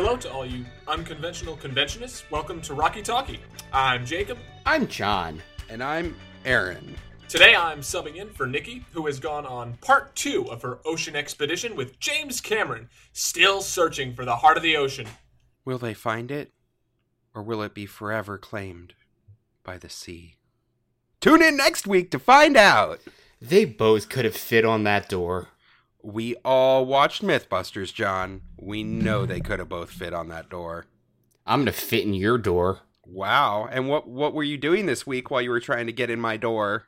Hello to all you unconventional conventionists. Welcome to Rocky Talkie. I'm Jacob. I'm John. And I'm Aaron. Today I'm subbing in for Nikki, who has gone on part two of her ocean expedition with James Cameron, still searching for the heart of the ocean. Will they find it? Or will it be forever claimed by the sea? Tune in next week to find out. They both could have fit on that door. We all watched Mythbusters, John. We know they could have both fit on that door. I'm gonna fit in your door. Wow. And what what were you doing this week while you were trying to get in my door?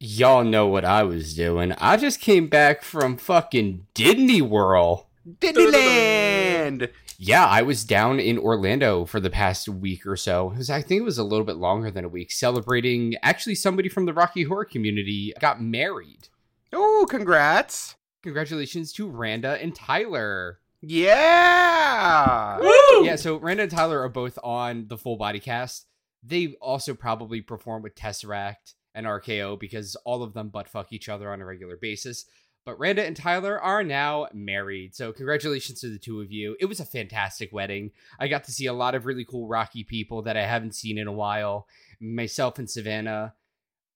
Y'all know what I was doing. I just came back from fucking Disney World. Disneyland. Yeah, I was down in Orlando for the past week or so. Was, I think it was a little bit longer than a week, celebrating actually somebody from the Rocky Horror community got married. Oh, congrats. Congratulations to Randa and Tyler. Yeah. Woo! Yeah, so Randa and Tyler are both on the full body cast. They also probably perform with Tesseract and RKO because all of them butt fuck each other on a regular basis. But Randa and Tyler are now married. So congratulations to the two of you. It was a fantastic wedding. I got to see a lot of really cool Rocky people that I haven't seen in a while. Myself and Savannah,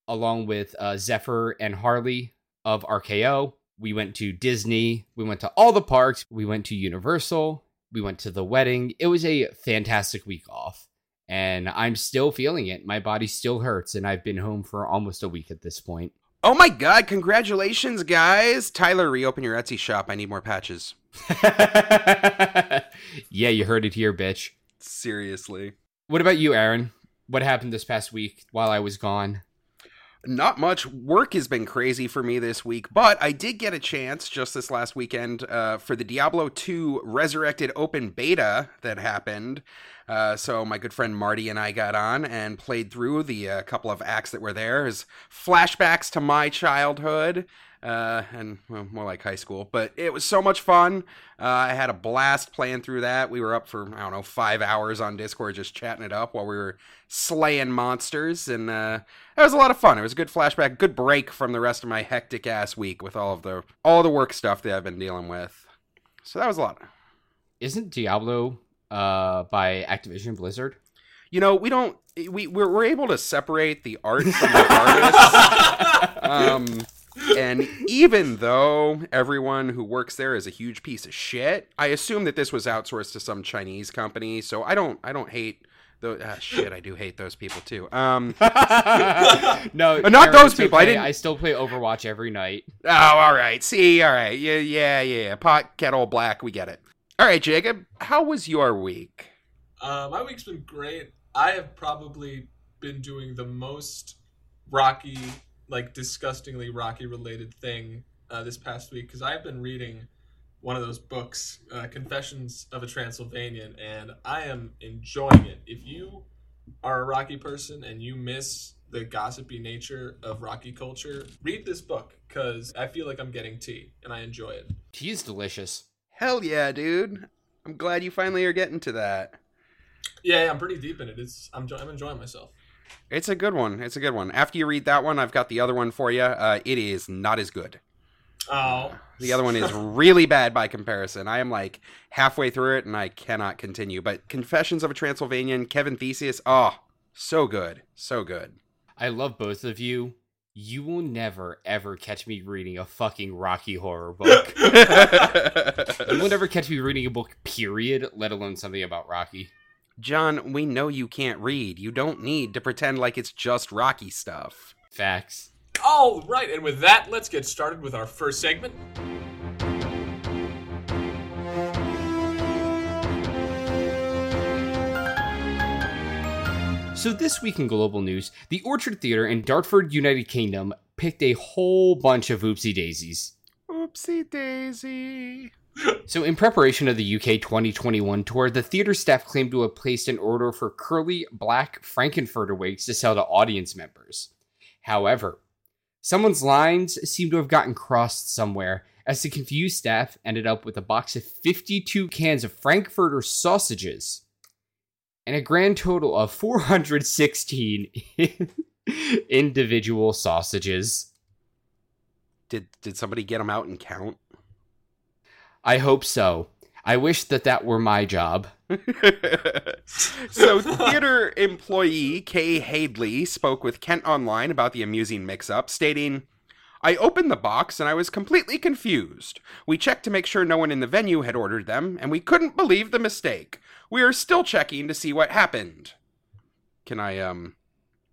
along with uh, Zephyr and Harley of RKO. We went to Disney. We went to all the parks. We went to Universal. We went to the wedding. It was a fantastic week off. And I'm still feeling it. My body still hurts, and I've been home for almost a week at this point. Oh my god, congratulations, guys. Tyler, reopen your Etsy shop. I need more patches. yeah, you heard it here, bitch. Seriously. What about you, Aaron? What happened this past week while I was gone? Not much. Work has been crazy for me this week, but I did get a chance just this last weekend uh, for the Diablo 2 Resurrected Open Beta that happened. Uh, so my good friend Marty and I got on and played through the uh, couple of acts that were there as flashbacks to my childhood uh, and well, more like high school. But it was so much fun. Uh, I had a blast playing through that. We were up for I don't know five hours on Discord just chatting it up while we were slaying monsters, and uh, it was a lot of fun. It was a good flashback, good break from the rest of my hectic ass week with all of the all the work stuff that I've been dealing with. So that was a lot. Isn't Diablo uh, by Activision Blizzard? You know, we don't we we're, we're able to separate the art from the artist. um, and even though everyone who works there is a huge piece of shit, I assume that this was outsourced to some Chinese company. So I don't I don't hate the ah, shit. I do hate those people too. Um, no, not Aaron, those it's people. I didn't- I still play Overwatch every night. oh, all right. See, all right. Yeah, yeah, yeah. Pot kettle black. We get it. All right, Jacob. How was your week? Uh, my week's been great. I have probably been doing the most Rocky, like disgustingly Rocky related thing uh, this past week because I've been reading one of those books, uh, Confessions of a Transylvanian, and I am enjoying it. If you are a Rocky person and you miss the gossipy nature of Rocky culture, read this book because I feel like I'm getting tea and I enjoy it. Tea is delicious. Hell yeah, dude. I'm glad you finally are getting to that. Yeah, yeah I'm pretty deep in it. It's I'm, I'm enjoying myself. It's a good one. It's a good one. After you read that one, I've got the other one for you. Uh, it is not as good. Oh, The other one is really bad by comparison. I am like halfway through it and I cannot continue. But Confessions of a Transylvanian, Kevin Theseus, oh, so good. So good. I love both of you. You will never ever catch me reading a fucking Rocky horror book. you will never catch me reading a book, period, let alone something about Rocky. John, we know you can't read. You don't need to pretend like it's just Rocky stuff. Facts. All right, and with that, let's get started with our first segment. So this week in global news, the Orchard Theatre in Dartford, United Kingdom, picked a whole bunch of oopsie daisies. Oopsie daisy. So, in preparation of the UK 2021 tour, the theater staff claimed to have placed an order for curly black Frank-N-Furter wigs to sell to audience members. However, someone's lines seem to have gotten crossed somewhere, as the confused staff ended up with a box of 52 cans of Frankfurter sausages and a grand total of 416 individual sausages. Did did somebody get them out and count? I hope so. I wish that that were my job. so, theater employee Kay Hadley spoke with Kent Online about the amusing mix up, stating, I opened the box and I was completely confused. We checked to make sure no one in the venue had ordered them, and we couldn't believe the mistake. We are still checking to see what happened. Can I, um,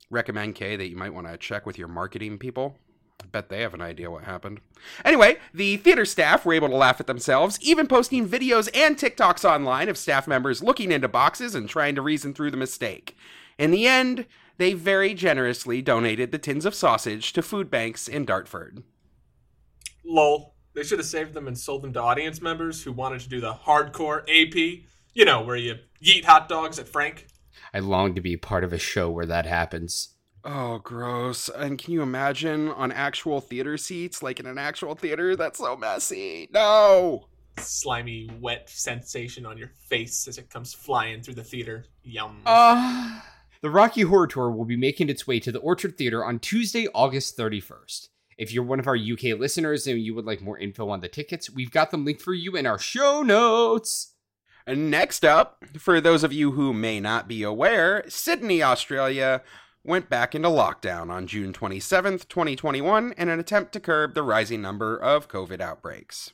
recommend, Kay, that you might want to check with your marketing people? I bet they have an idea what happened. Anyway, the theater staff were able to laugh at themselves, even posting videos and TikToks online of staff members looking into boxes and trying to reason through the mistake. In the end, they very generously donated the tins of sausage to food banks in Dartford. Lol. They should have saved them and sold them to audience members who wanted to do the hardcore AP. You know, where you eat hot dogs at Frank. I long to be part of a show where that happens. Oh, gross. And can you imagine on actual theater seats, like in an actual theater? That's so messy. No! Slimy, wet sensation on your face as it comes flying through the theater. Yum. Uh, the Rocky Horror Tour will be making its way to the Orchard Theater on Tuesday, August 31st. If you're one of our UK listeners and you would like more info on the tickets, we've got them linked for you in our show notes. And next up, for those of you who may not be aware, Sydney, Australia went back into lockdown on June 27th, 2021, in an attempt to curb the rising number of COVID outbreaks.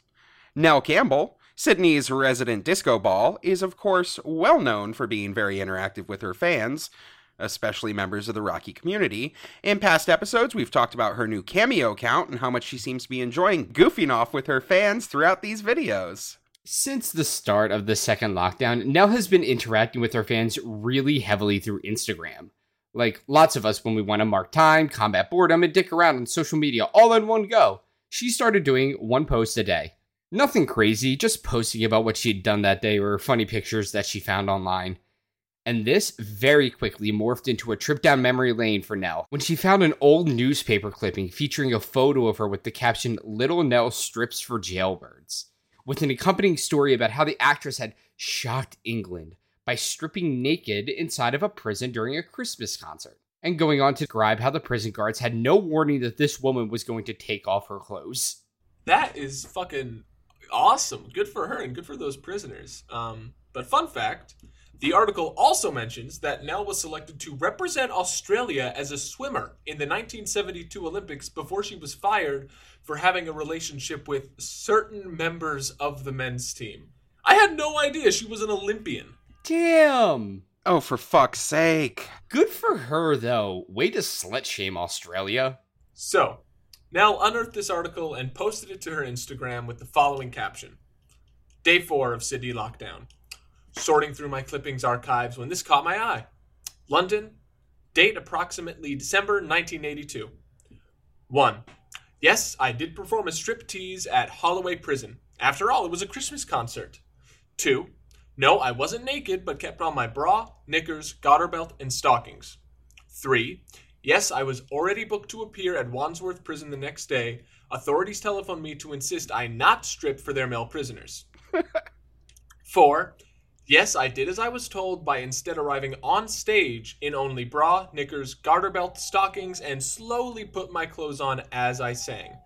Nell Campbell, Sydney's resident disco ball, is of course well known for being very interactive with her fans, especially members of the Rocky community. In past episodes, we've talked about her new cameo account and how much she seems to be enjoying goofing off with her fans throughout these videos. Since the start of the second lockdown, Nell has been interacting with her fans really heavily through Instagram. Like lots of us when we want to mark time, combat boredom, and dick around on social media all in one go. She started doing one post a day. Nothing crazy, just posting about what she'd done that day or funny pictures that she found online. And this very quickly morphed into a trip down memory lane for Nell when she found an old newspaper clipping featuring a photo of her with the caption Little Nell Strips for Jailbirds, with an accompanying story about how the actress had shocked England by stripping naked inside of a prison during a Christmas concert, and going on to describe how the prison guards had no warning that this woman was going to take off her clothes. That is fucking awesome. Good for her and good for those prisoners. Um, but fun fact the article also mentions that Nell was selected to represent Australia as a swimmer in the 1972 Olympics before she was fired for having a relationship with certain members of the men's team. I had no idea she was an Olympian. Damn! Oh, for fuck's sake. Good for her, though. Way to slut shame Australia. So, Nell unearthed this article and posted it to her Instagram with the following caption Day 4 of Sydney lockdown. Sorting through my clippings archives when this caught my eye. London, date approximately December 1982. 1. Yes, I did perform a strip tease at Holloway Prison. After all, it was a Christmas concert. 2. No, I wasn't naked, but kept on my bra, knickers, garter belt, and stockings. 3. Yes, I was already booked to appear at Wandsworth Prison the next day. Authorities telephoned me to insist I not strip for their male prisoners. 4. Yes, I did as I was told by instead arriving on stage in only bra, knickers, garter belt, stockings, and slowly put my clothes on as I sang.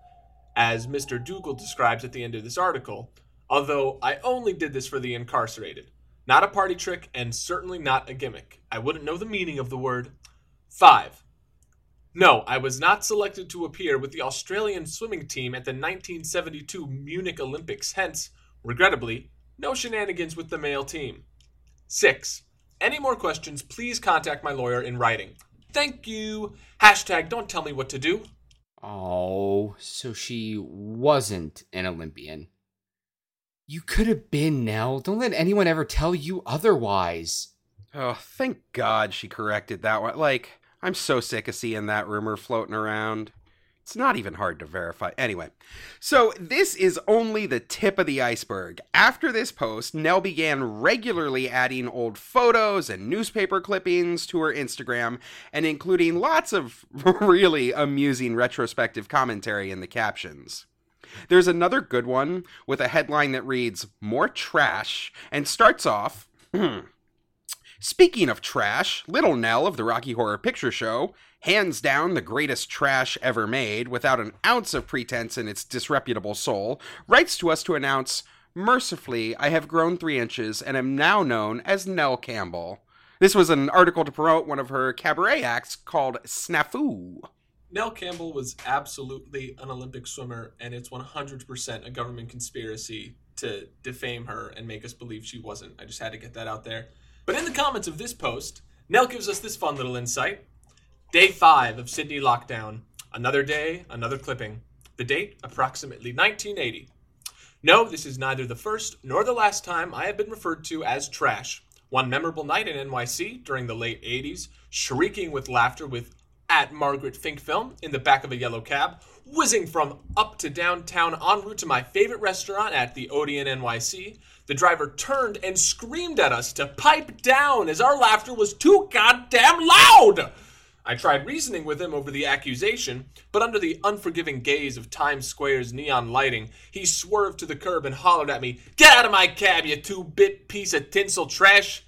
As Mr. Dougal describes at the end of this article, although I only did this for the incarcerated. Not a party trick, and certainly not a gimmick. I wouldn't know the meaning of the word. 5. No, I was not selected to appear with the Australian swimming team at the 1972 Munich Olympics, hence, regrettably, no shenanigans with the male team. 6. Any more questions, please contact my lawyer in writing. Thank you. Hashtag don't tell me what to do. Oh, so she wasn't an Olympian. You could have been, Nell. Don't let anyone ever tell you otherwise. Oh, thank God she corrected that one. Like, I'm so sick of seeing that rumor floating around. It's not even hard to verify. Anyway, so this is only the tip of the iceberg. After this post, Nell began regularly adding old photos and newspaper clippings to her Instagram and including lots of really amusing retrospective commentary in the captions. There's another good one with a headline that reads, More Trash, and starts off. Hmm, Speaking of trash, Little Nell of the Rocky Horror Picture Show, hands down the greatest trash ever made, without an ounce of pretense in its disreputable soul, writes to us to announce Mercifully, I have grown three inches and am now known as Nell Campbell. This was an article to promote one of her cabaret acts called Snafu. Nell Campbell was absolutely an Olympic swimmer, and it's 100% a government conspiracy to defame her and make us believe she wasn't. I just had to get that out there. But in the comments of this post, Nell gives us this fun little insight. Day 5 of Sydney lockdown. Another day, another clipping. The date, approximately 1980. No, this is neither the first nor the last time I have been referred to as trash. One memorable night in NYC during the late 80s, shrieking with laughter with at Margaret Fink Film in the back of a yellow cab, whizzing from up to downtown en route to my favorite restaurant at the Odeon NYC. The driver turned and screamed at us to pipe down as our laughter was too goddamn loud. I tried reasoning with him over the accusation, but under the unforgiving gaze of Times Square's neon lighting, he swerved to the curb and hollered at me, Get out of my cab, you two bit piece of tinsel trash!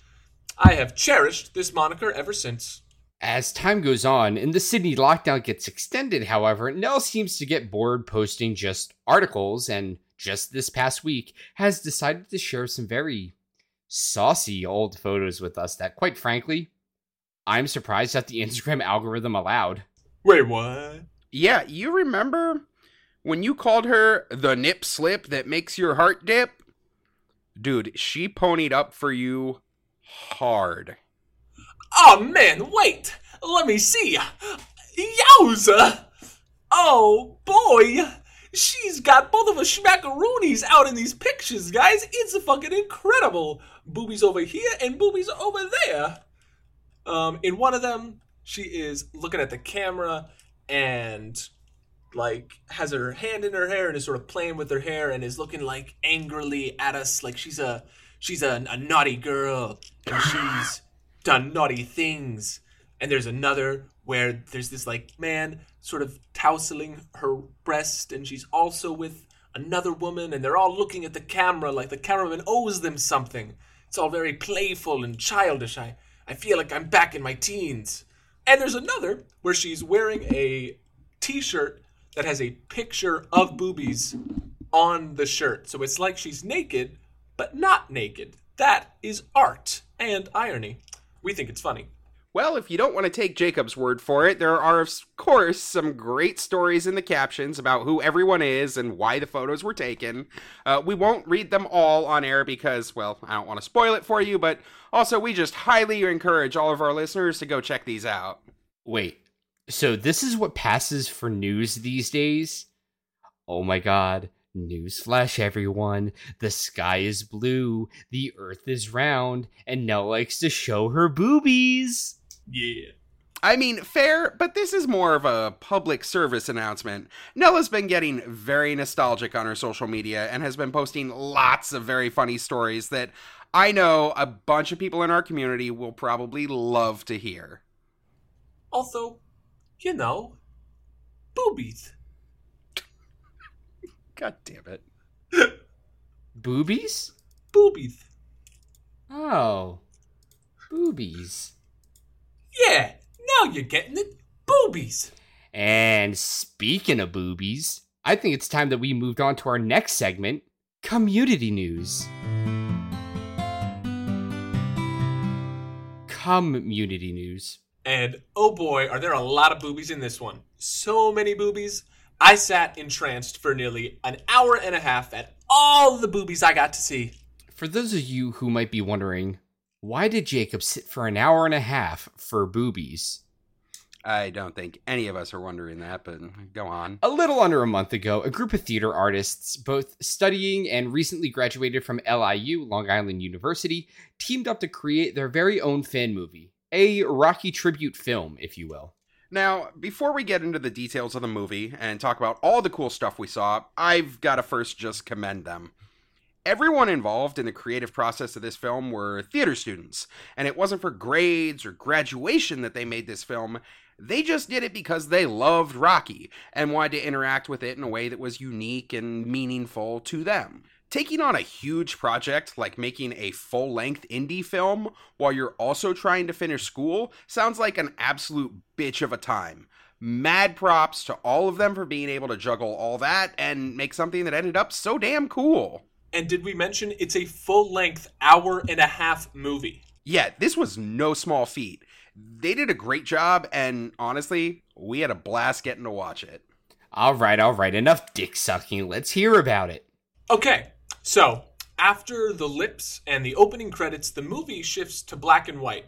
I have cherished this moniker ever since. As time goes on and the Sydney lockdown gets extended, however, Nell seems to get bored posting just articles and just this past week has decided to share some very saucy old photos with us that, quite frankly, I'm surprised that the Instagram algorithm allowed. Wait, what? Yeah, you remember when you called her the nip slip that makes your heart dip? Dude, she ponied up for you hard. Oh man, wait! Let me see! Yowza! Oh boy! She's got both of her schmackaroonies out in these pictures, guys! It's fucking incredible! Boobies over here and boobies over there! Um, in one of them, she is looking at the camera and like has her hand in her hair and is sort of playing with her hair and is looking like angrily at us like she's a she's a, a naughty girl and she's done naughty things and there's another where there's this like man sort of tousling her breast and she's also with another woman and they're all looking at the camera like the cameraman owes them something it's all very playful and childish i I feel like I'm back in my teens. And there's another where she's wearing a t shirt that has a picture of boobies on the shirt. So it's like she's naked, but not naked. That is art and irony. We think it's funny. Well, if you don't want to take Jacob's word for it, there are, of course, some great stories in the captions about who everyone is and why the photos were taken. Uh, we won't read them all on air because, well, I don't want to spoil it for you, but also we just highly encourage all of our listeners to go check these out. Wait, so this is what passes for news these days? Oh my god. Newsflash, everyone. The sky is blue, the earth is round, and Nell likes to show her boobies. Yeah. I mean, fair, but this is more of a public service announcement. Nella's been getting very nostalgic on her social media and has been posting lots of very funny stories that I know a bunch of people in our community will probably love to hear. Also, you know, boobies. God damn it. Boobies? Boobies. Oh. Boobies. Yeah, now you're getting it. Boobies. And speaking of boobies, I think it's time that we moved on to our next segment community news. Community news. And oh boy, are there a lot of boobies in this one. So many boobies. I sat entranced for nearly an hour and a half at all the boobies I got to see. For those of you who might be wondering, why did Jacob sit for an hour and a half for boobies? I don't think any of us are wondering that, but go on. A little under a month ago, a group of theater artists, both studying and recently graduated from LIU, Long Island University, teamed up to create their very own fan movie. A Rocky tribute film, if you will. Now, before we get into the details of the movie and talk about all the cool stuff we saw, I've got to first just commend them. Everyone involved in the creative process of this film were theater students, and it wasn't for grades or graduation that they made this film. They just did it because they loved Rocky and wanted to interact with it in a way that was unique and meaningful to them. Taking on a huge project like making a full length indie film while you're also trying to finish school sounds like an absolute bitch of a time. Mad props to all of them for being able to juggle all that and make something that ended up so damn cool. And did we mention it's a full length hour and a half movie? Yeah, this was no small feat. They did a great job, and honestly, we had a blast getting to watch it. All right, all right, enough dick sucking. Let's hear about it. Okay, so after the lips and the opening credits, the movie shifts to black and white.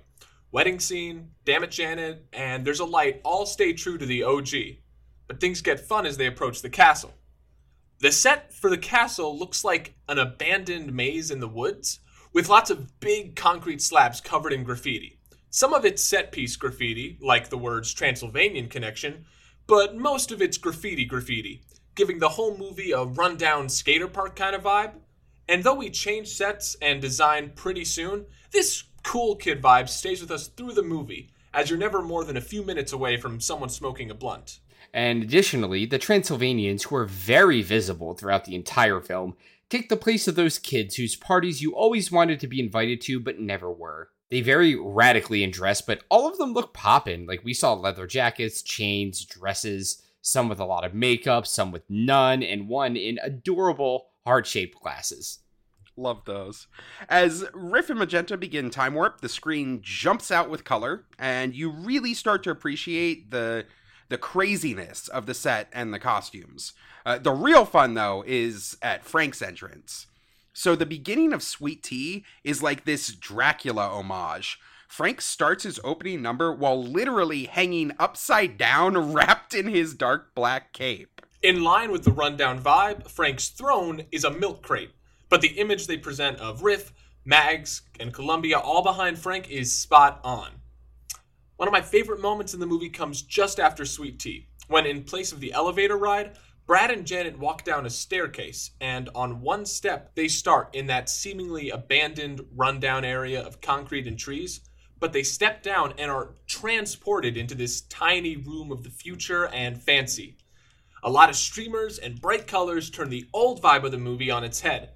Wedding scene, Damn It Janet, and There's a Light all stay true to the OG. But things get fun as they approach the castle. The set for the castle looks like an abandoned maze in the woods, with lots of big concrete slabs covered in graffiti. Some of it's set piece graffiti, like the words Transylvanian Connection, but most of it's graffiti graffiti, giving the whole movie a rundown skater park kind of vibe. And though we change sets and design pretty soon, this cool kid vibe stays with us through the movie, as you're never more than a few minutes away from someone smoking a blunt. And additionally, the Transylvanians, who are very visible throughout the entire film, take the place of those kids whose parties you always wanted to be invited to but never were. They vary radically in dress, but all of them look poppin'. Like we saw leather jackets, chains, dresses, some with a lot of makeup, some with none, and one in adorable heart shaped glasses. Love those. As Riff and Magenta begin time warp, the screen jumps out with color, and you really start to appreciate the the craziness of the set and the costumes. Uh, the real fun, though, is at Frank's entrance. So the beginning of Sweet Tea is like this Dracula homage. Frank starts his opening number while literally hanging upside down, wrapped in his dark black cape. In line with the rundown vibe, Frank's throne is a milk crate, but the image they present of Riff, Mags, and Columbia all behind Frank is spot on. One of my favorite moments in the movie comes just after Sweet Tea, when in place of the elevator ride, Brad and Janet walk down a staircase, and on one step, they start in that seemingly abandoned, rundown area of concrete and trees. But they step down and are transported into this tiny room of the future and fancy. A lot of streamers and bright colors turn the old vibe of the movie on its head,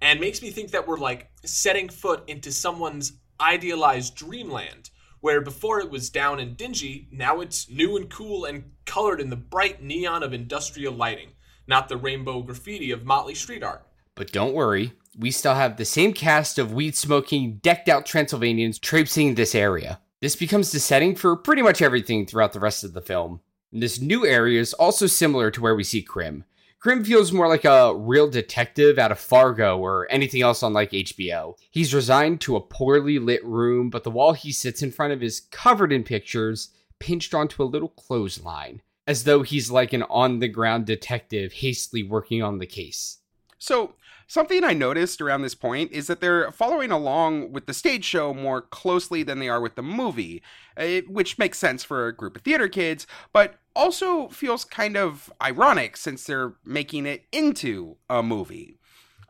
and makes me think that we're like setting foot into someone's idealized dreamland where before it was down and dingy, now it's new and cool and colored in the bright neon of industrial lighting, not the rainbow graffiti of Motley street art. But don't worry, we still have the same cast of weed smoking, decked out Transylvanians traipsing this area. This becomes the setting for pretty much everything throughout the rest of the film. And this new area is also similar to where we see Krim. Krim feels more like a real detective out of Fargo or anything else on like HBO. He's resigned to a poorly lit room, but the wall he sits in front of is covered in pictures pinched onto a little clothesline, as though he's like an on the ground detective hastily working on the case. So, something I noticed around this point is that they're following along with the stage show more closely than they are with the movie, eh, which makes sense for a group of theater kids, but also feels kind of ironic since they're making it into a movie.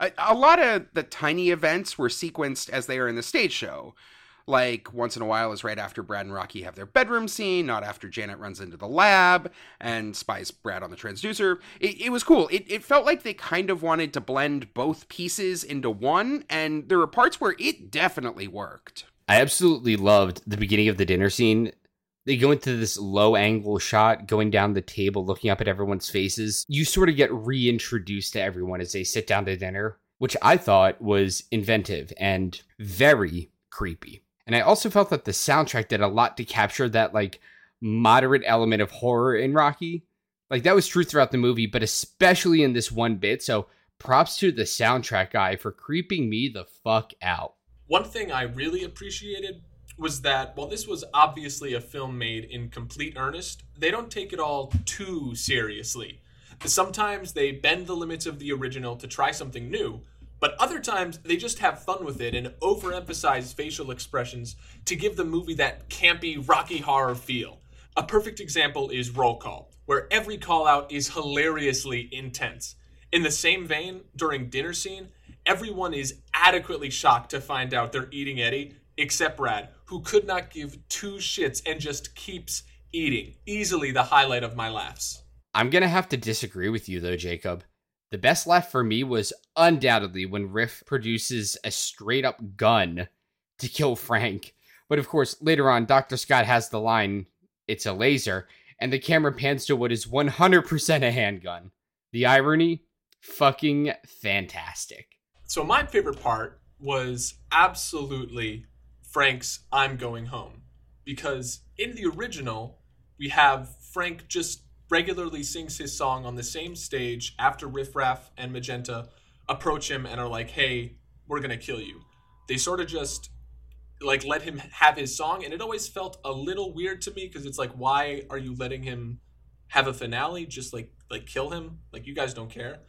A, a, lot of the tiny events were sequenced as they are in the stage show. Like, once in a while is right after Brad and Rocky have their bedroom scene, not after Janet runs into the lab and spies Brad on the transducer. It, it was cool. It, it felt like they kind of wanted to blend both pieces into one, and there were parts where it definitely worked. I absolutely loved the beginning of the dinner scene they go into this low angle shot going down the table looking up at everyone's faces. You sort of get reintroduced to everyone as they sit down to dinner which i thought was inventive and very creepy. And i also felt that the soundtrack did a lot to capture that like moderate element of horror in rocky. Like that was true throughout the movie but especially in this one bit. So props to the soundtrack guy for creeping me the fuck out. One thing i really appreciated was that while this was obviously a film made in complete earnest, they don't take it all too seriously. Sometimes they bend the limits of the original to try something new, but other times they just have fun with it and overemphasize facial expressions to give the movie that campy, rocky horror feel. A perfect example is Roll Call, where every call out is hilariously intense. In the same vein, during dinner scene, everyone is adequately shocked to find out they're eating Eddie, except Brad, who could not give two shits and just keeps eating. Easily the highlight of my laughs. I'm going to have to disagree with you, though, Jacob. The best laugh for me was undoubtedly when Riff produces a straight up gun to kill Frank. But of course, later on, Dr. Scott has the line, it's a laser, and the camera pans to what is 100% a handgun. The irony, fucking fantastic. So my favorite part was absolutely Frank's I'm going home. Because in the original we have Frank just regularly sings his song on the same stage after Riff Raff and Magenta approach him and are like, "Hey, we're going to kill you." They sort of just like let him have his song and it always felt a little weird to me because it's like why are you letting him have a finale? Just like like kill him? Like you guys don't care.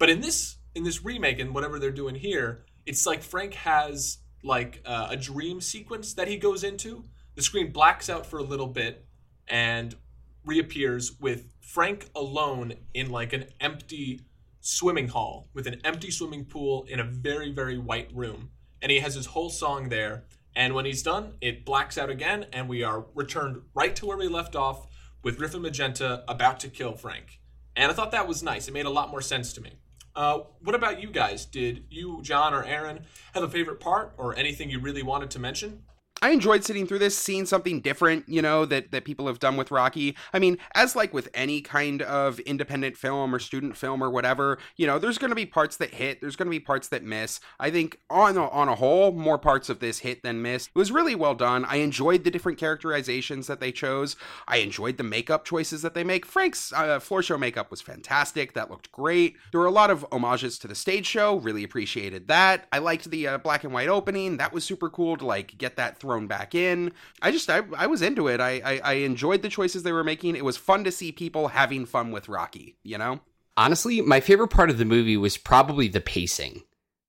But in this in this remake and whatever they're doing here it's like frank has like uh, a dream sequence that he goes into the screen blacks out for a little bit and reappears with frank alone in like an empty swimming hall with an empty swimming pool in a very very white room and he has his whole song there and when he's done, it blacks out again, and we are returned right to where we left off with Riff and Magenta about to kill Frank. And I thought that was nice. It made a lot more sense to me. Uh, what about you guys? Did you, John, or Aaron have a favorite part or anything you really wanted to mention? I enjoyed sitting through this, seeing something different, you know, that, that people have done with Rocky. I mean, as like with any kind of independent film or student film or whatever, you know, there's going to be parts that hit, there's going to be parts that miss. I think on a, on a whole, more parts of this hit than miss. It was really well done. I enjoyed the different characterizations that they chose. I enjoyed the makeup choices that they make. Frank's uh, floor show makeup was fantastic. That looked great. There were a lot of homages to the stage show. Really appreciated that. I liked the uh, black and white opening. That was super cool to like get that thrown back in. I just I, I was into it. I, I I enjoyed the choices they were making. It was fun to see people having fun with Rocky. You know. Honestly, my favorite part of the movie was probably the pacing.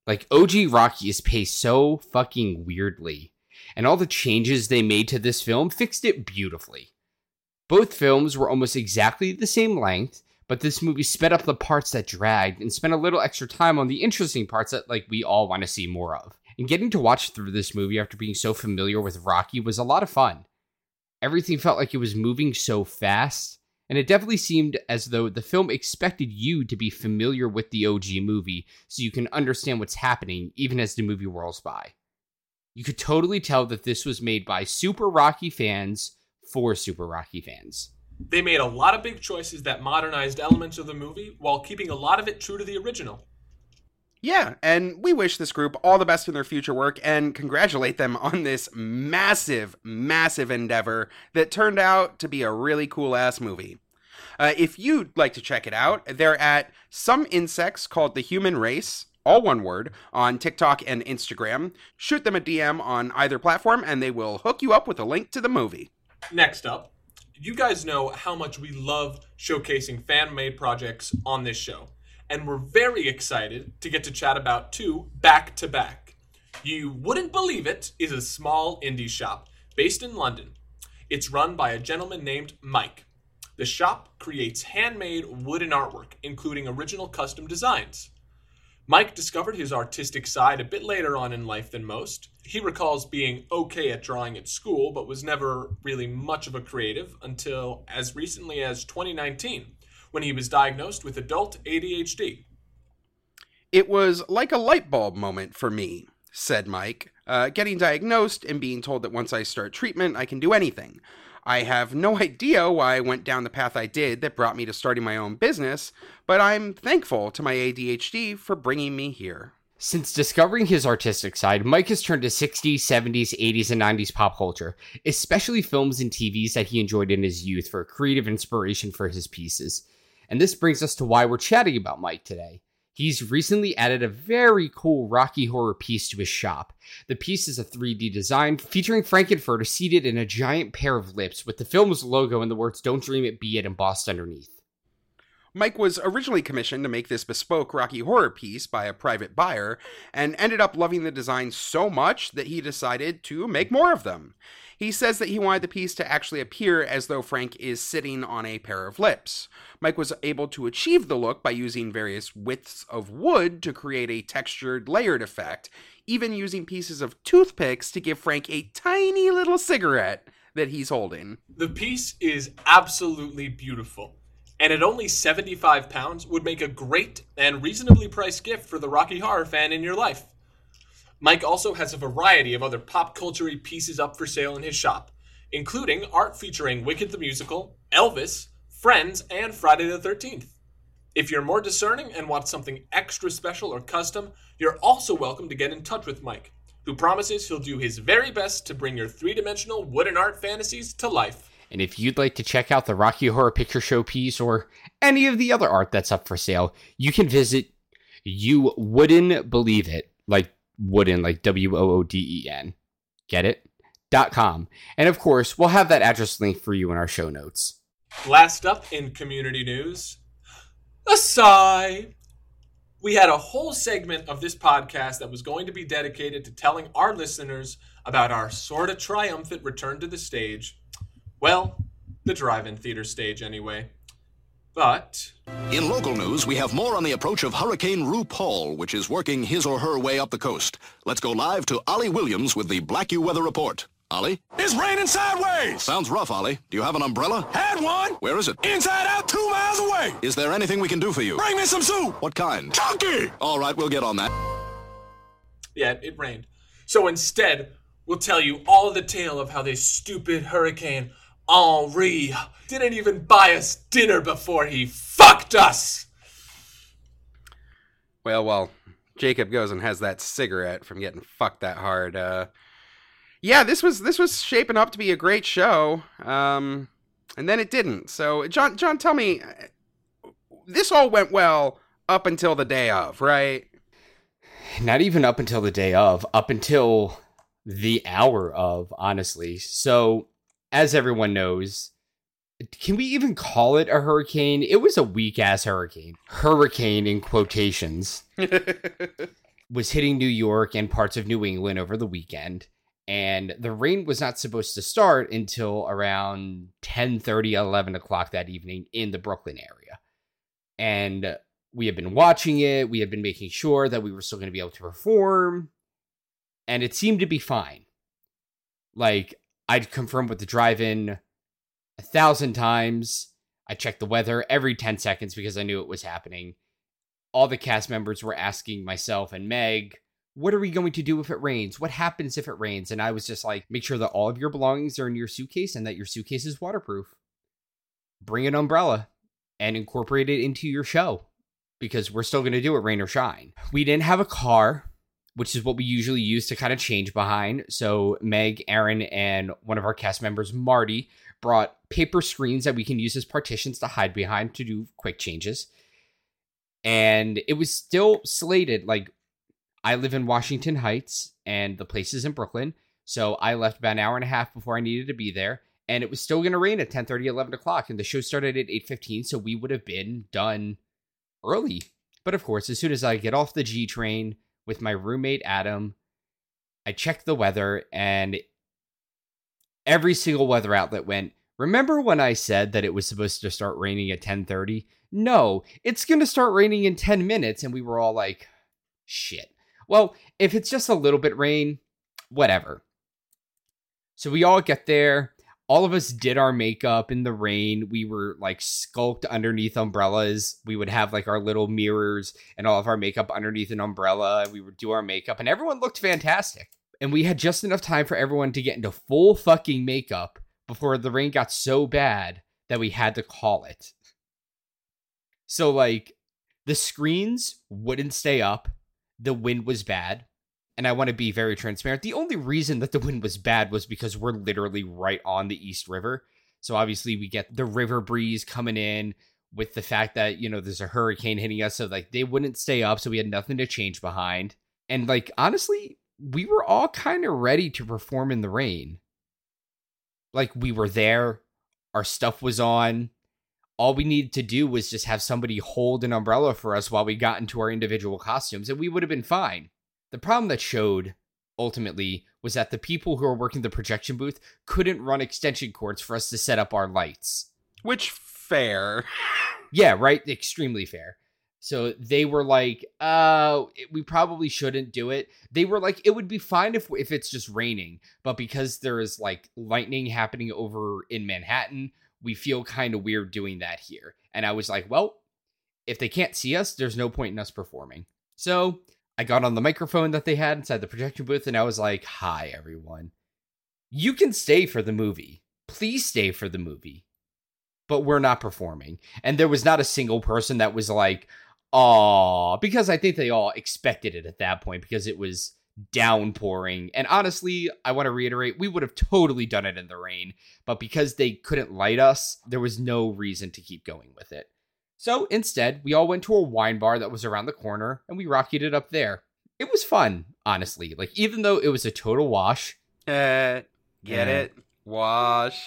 Like OG Rocky is paced so fucking weirdly, and all the changes they made to this film fixed it beautifully. Both films were almost exactly the same length, but this movie sped up the parts that dragged and spent a little extra time on the interesting parts that like we all want to see more of. And getting to watch through this movie after being so familiar with Rocky was a lot of fun. Everything felt like it was moving so fast, and it definitely seemed as though the film expected you to be familiar with the OG movie so you can understand what's happening even as the movie whirls by. You could totally tell that this was made by Super Rocky fans for Super Rocky fans. They made a lot of big choices that modernized elements of the movie while keeping a lot of it true to the original. Yeah, and we wish this group all the best in their future work and congratulate them on this massive, massive endeavor that turned out to be a really cool ass movie. Uh, if you'd like to check it out, they're at Some Insects Called the Human Race, all one word, on TikTok and Instagram. Shoot them a DM on either platform and they will hook you up with a link to the movie. Next up, you guys know how much we love showcasing fan made projects on this show and we're very excited to get to chat about two back to back. You Wooden Believe It is a small indie shop based in London. It's run by a gentleman named Mike. The shop creates handmade wooden artwork, including original custom designs. Mike discovered his artistic side a bit later on in life than most. He recalls being okay at drawing at school, but was never really much of a creative until as recently as 2019 when he was diagnosed with adult ADHD. It was like a light bulb moment for me, said Mike. Uh, getting diagnosed and being told that once I start treatment, I can do anything. I have no idea why I went down the path I did that brought me to starting my own business, but I'm thankful to my ADHD for bringing me here. Since discovering his artistic side, Mike has turned to 60s, 70s, 80s, and 90s pop culture, especially films and TVs that he enjoyed in his youth for creative inspiration for his pieces. And this brings us to why we're chatting about Mike today. He's recently added a very cool Rocky Horror piece to his shop. The piece is a 3D design featuring Frank-N-Furter seated in a giant pair of lips with the film's logo and the words Don't Dream It, Be It embossed underneath. Mike was originally commissioned to make this bespoke Rocky Horror piece by a private buyer and ended up loving the design so much that he decided to make more of them. He says that he wanted the piece to actually appear as though Frank is sitting on a pair of lips. Mike was able to achieve the look by using various widths of wood to create a textured, layered effect, even using pieces of toothpicks to give Frank a tiny little cigarette that he's holding. The piece is absolutely beautiful, and at only 75 pounds would make a great and reasonably priced gift for the Rocky Horror fan in your life. Mike also has a variety of other pop culture pieces up for sale in his shop, including art featuring Wicked the Musical, Elvis, Friends, and Friday the 13th. If you're more discerning and want something extra special or custom, you're also welcome to get in touch with Mike, who promises he'll do his very best to bring your three dimensional wooden art fantasies to life. And if you'd like to check out the Rocky Horror Picture Show piece or any of the other art that's up for sale, you can visit You Wooden Believe It, like wooden, like W O O D E N. Get it? Dot com. And of course, we'll have that address link for you in our show notes. Last up in community news, a sigh. We had a whole segment of this podcast that was going to be dedicated to telling our listeners about our sort of triumphant return to the stage. Well, the drive in theater stage, anyway. But. In local news, we have more on the approach of Hurricane RuPaul, which is working his or her way up the coast. Let's go live to Ollie Williams with the Black U Weather Report. Ollie? It's raining sideways. Sounds rough, Ollie. Do you have an umbrella? Had one. Where is it? Inside out, two miles away. Is there anything we can do for you? Bring me some soup. What kind? Chunky. All right, we'll get on that. Yeah, it rained. So instead, we'll tell you all the tale of how this stupid hurricane Henri didn't even buy us dinner before he fucked us. Well, well, Jacob goes and has that cigarette from getting fucked that hard. Uh, yeah, this was this was shaping up to be a great show, um, and then it didn't. So, John, John, tell me, this all went well up until the day of, right? Not even up until the day of, up until the hour of, honestly. So, as everyone knows, can we even call it a hurricane? It was a weak ass hurricane. Hurricane in quotations was hitting New York and parts of New England over the weekend. And the rain was not supposed to start until around 10 30, 11 o'clock that evening in the Brooklyn area. And we had been watching it, we had been making sure that we were still going to be able to perform, and it seemed to be fine. Like, I'd confirm with the drive in a thousand times. I checked the weather every 10 seconds because I knew it was happening. All the cast members were asking myself and Meg, what are we going to do if it rains? What happens if it rains? And I was just like, make sure that all of your belongings are in your suitcase and that your suitcase is waterproof. Bring an umbrella and incorporate it into your show because we're still going to do it rain or shine. We didn't have a car, which is what we usually use to kind of change behind. So Meg, Aaron, and one of our cast members, Marty, brought paper screens that we can use as partitions to hide behind to do quick changes. And it was still slated like I live in Washington Heights and the place is in Brooklyn. So I left about an hour and a half before I needed to be there. And it was still going to rain at 10 30, 11 o'clock. And the show started at 8 15. So we would have been done early. But of course, as soon as I get off the G train with my roommate Adam, I checked the weather and every single weather outlet went, Remember when I said that it was supposed to start raining at 10:30? No, it's going to start raining in 10 minutes and we were all like, shit. Well, if it's just a little bit rain, whatever. So we all get there. All of us did our makeup in the rain. We were like skulked underneath umbrellas. We would have like our little mirrors and all of our makeup underneath an umbrella. We would do our makeup and everyone looked fantastic. And we had just enough time for everyone to get into full fucking makeup before the rain got so bad that we had to call it. So, like, the screens wouldn't stay up, the wind was bad. And I want to be very transparent. The only reason that the wind was bad was because we're literally right on the East River. So, obviously, we get the river breeze coming in with the fact that, you know, there's a hurricane hitting us. So, like, they wouldn't stay up. So, we had nothing to change behind. And, like, honestly, we were all kind of ready to perform in the rain like we were there, our stuff was on. All we needed to do was just have somebody hold an umbrella for us while we got into our individual costumes, and we would have been fine. The problem that showed ultimately was that the people who were working the projection booth couldn't run extension cords for us to set up our lights. Which fair. Yeah, right? Extremely fair. So they were like, uh, we probably shouldn't do it. They were like, it would be fine if if it's just raining, but because there is like lightning happening over in Manhattan, we feel kind of weird doing that here. And I was like, well, if they can't see us, there's no point in us performing. So I got on the microphone that they had inside the projection booth and I was like, hi, everyone. You can stay for the movie. Please stay for the movie. but we're not performing. And there was not a single person that was like, oh, because I think they all expected it at that point because it was downpouring. And honestly, I want to reiterate, we would have totally done it in the rain, but because they couldn't light us, there was no reason to keep going with it. So instead, we all went to a wine bar that was around the corner and we rocketed it up there. It was fun, honestly. Like, even though it was a total wash, Uh, get Yeah. it? Wash.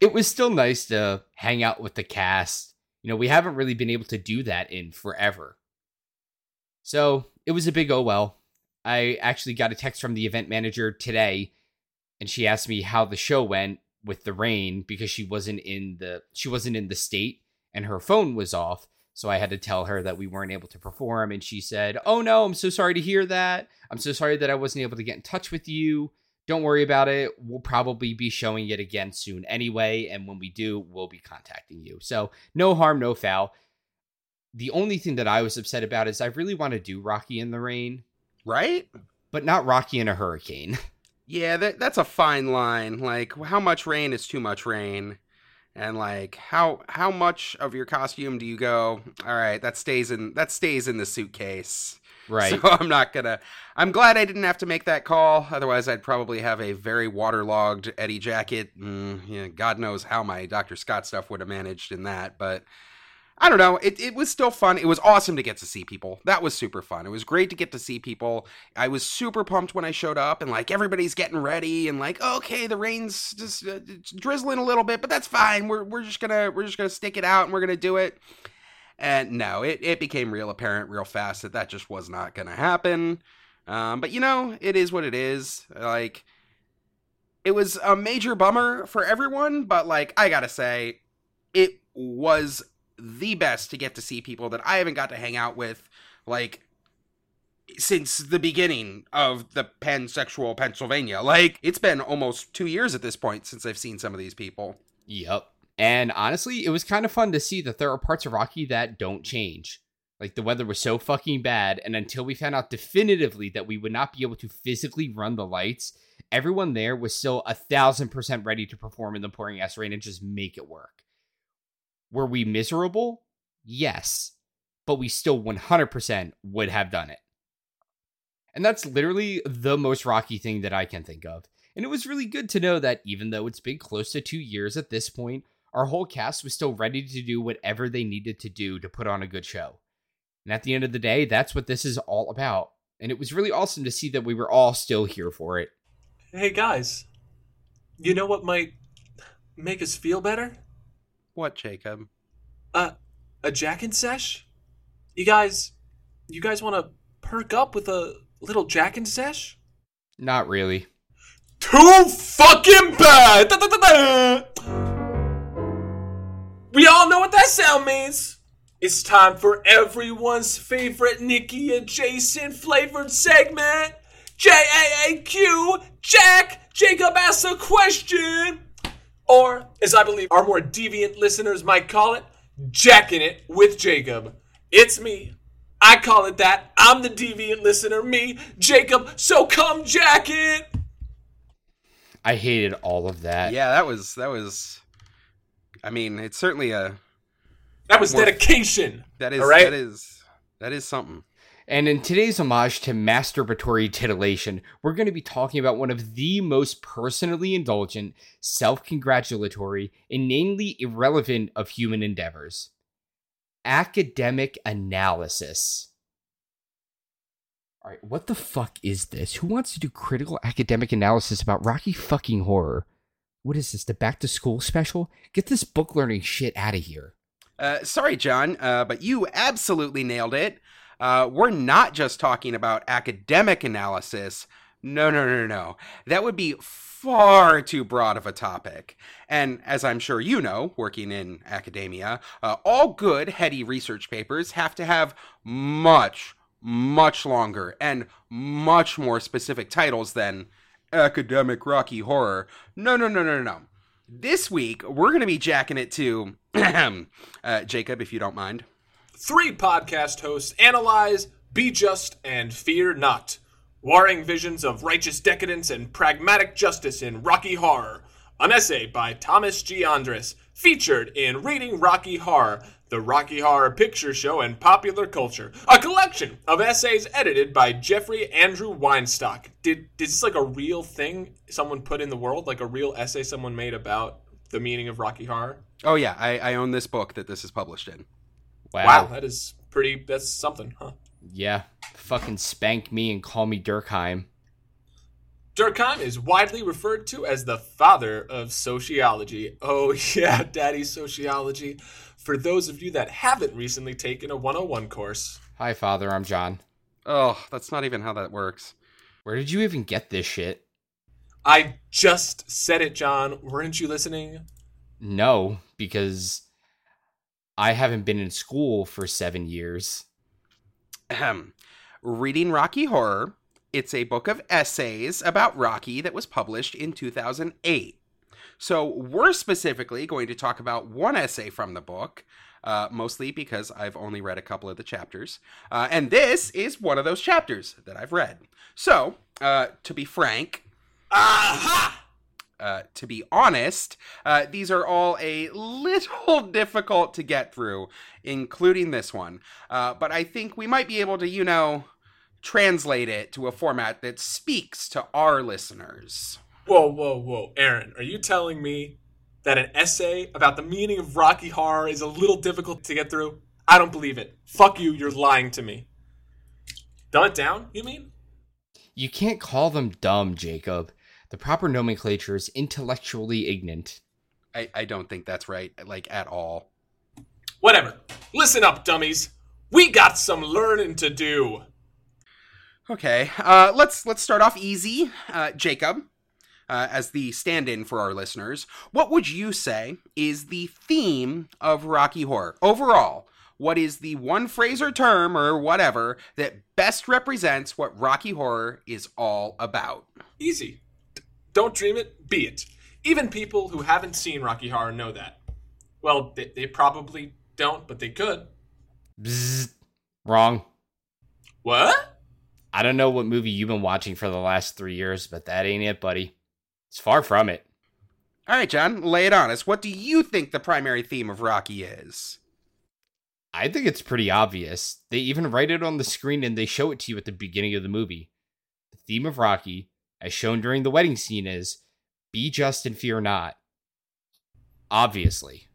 it was still nice to hang out with the cast. You know, we haven't really been able to do that in forever. So it was a big oh well. I actually got a text from the event manager today, and she asked me how the show went with the rain because she wasn't in the she wasn't in the state and her phone was off. So I had to tell her that we weren't able to perform, and she said, "Oh no, I'm so sorry to hear that. I'm so sorry that I wasn't able to get in touch with you. Don't worry about it. We'll probably be showing it again soon anyway, and when we do, we'll be contacting you. So no harm, no foul." The only thing that I was upset about is I really want to do Rocky in the Rain, Right? but not Rocky in a Hurricane. Yeah, that that's a fine line. Like how much rain is too much rain? And like how how much of your costume do you go, all right, that stays in that stays in the suitcase. Right. So I'm not gonna. I'm glad I didn't have to make that call. Otherwise, I'd probably have a very waterlogged Eddie jacket. Mm, yeah, God knows how my Dr. Scott stuff would have managed in that. But I don't know. It it was still fun. It was awesome to get to see people. That was super fun. It was great to get to see people. I was super pumped when I showed up, and like everybody's getting ready, and like okay, the rain's just uh, drizzling a little bit, but that's fine. We're we're just gonna we're just gonna stick it out, and we're gonna do it. And no, it, it became real apparent real fast that that just was not going to happen. Um, but you know, it is what it is. Like, it was a major bummer for everyone, but like, I gotta say, it was the best to get to see people that I haven't got to hang out with, like, since the beginning of the pansexual Pennsylvania. Like, it's been almost two years at this point since I've seen some of these people. Yep. And honestly, it was kind of fun to see that there are parts of Rocky that don't change. Like the weather was so fucking bad, and until we found out definitively that we would not be able to physically run the lights, everyone there was still a thousand percent ready to perform in the pouring ass rain and just make it work. Were we miserable? Yes. But we still 100% would have done it. And that's literally the most Rocky thing that I can think of. And it was really good to know that even though it's been close to two years at this point, our whole cast was still ready to do whatever they needed to do to put on a good show. And at the end of the day, that's what this is all about. And it was really awesome to see that we were all still here for it. Hey guys, you know what might make us feel better? What, Jacob? Uh, a Jack and Sesh? You guys, you guys want to perk up with a little Jack and Sesh? Not really. Too fucking bad! Da, da, da, da. We all know what that sound means. It's time for everyone's favorite Nikki and Jason flavored segment. J A A Q, Jack, Jacob asks a question. Or, as I believe our more deviant listeners might call it, Jacking It with Jacob. It's me. I call it that. I'm the deviant listener, me, Jacob, so come jack it! I hated all of that. Yeah, that was that was. I mean, it's certainly a That was More- dedication. that is All right. that is that is something. And in today's homage to masturbatory titillation, we're going to be talking about one of the most personally indulgent, self congratulatory, inanely irrelevant of human endeavors academic analysis. All right, what the fuck is this? Who wants to do critical academic analysis about Rocky fucking horror? What is this, the back to school special? Get this book learning shit out of here. Uh, sorry, John, uh, but you absolutely nailed it. Uh, we're not just talking about academic analysis. No, no, no, no. That would be far too broad of a topic. And as I'm sure you know, working in academia, uh, all good, heady research papers have to have much, much longer and much more specific titles than academic Rocky Horror. No, no, no, no, no. This week, we're going to be jacking it to uh, Jacob, if you don't mind. Three podcast hosts analyze, be just, and fear not. Warring visions of righteous decadence and pragmatic justice in Rocky Horror. An essay by Thomas G. Endres, featured in Reading Rocky Horror, the Rocky Horror Picture Show and Popular Culture, a collection of essays edited by Jeffrey Andrew Weinstock. Did, is this like a real thing someone put in the world? Like a real essay someone made about the meaning of Rocky Horror? Oh yeah, I, I own this book that this is published in. Wow. Wow, that is pretty, that's something, huh? Yeah. Fucking spank me and call me Durkheim. Durkheim is widely referred to as the father of sociology. Oh, yeah, daddy sociology. For those of you that haven't recently taken a 101 course. Hi, Father. I'm John. Oh, that's not even how that works. Where did you even get this shit? I just said it, John. Weren't you listening? No, because I haven't been in school for seven years. Ahem. Reading Rocky Horror. It's a book of essays about Rocky that was published in 2008. So, we're specifically going to talk about one essay from the book, uh, mostly because I've only read a couple of the chapters. Uh, and this is one of those chapters that I've read. So, uh, to be frank, Aha! Uh, to be honest, uh, these are all a little difficult to get through, including this one. Uh, but I think we might be able to, you know, translate it to a format that speaks to our listeners. Whoa, whoa, whoa. Aaron, are you telling me that an essay about the meaning of Rocky Horror is a little difficult to get through? I don't believe it. Fuck you, you're lying to me. Dumb it down, you mean? You can't call them dumb, Jacob. The proper nomenclature is intellectually ignorant. I, I don't think that's right, like at all. Whatever. Listen up, dummies. We got some learning to do. Okay, uh, let's let's start off easy. Uh, Jacob, uh, as the stand-in for our listeners, what would you say is the theme of Rocky Horror overall? What is the one phrase or term or whatever that best represents what Rocky Horror is all about? Easy. D- don't dream it, be it. Even people who haven't seen Rocky Horror know that. Well, they, they probably don't, but they could. Bzzz. Wrong. What? I don't know what movie you've been watching for the last three years, but that ain't it, buddy. It's far from it. All right, John, lay it on us. What do you think the primary theme of Rocky is? I think it's pretty obvious. They even write it on the screen and they show it to you at the beginning of the movie. The theme of Rocky, as shown during the wedding scene, is be just and fear not. Obviously.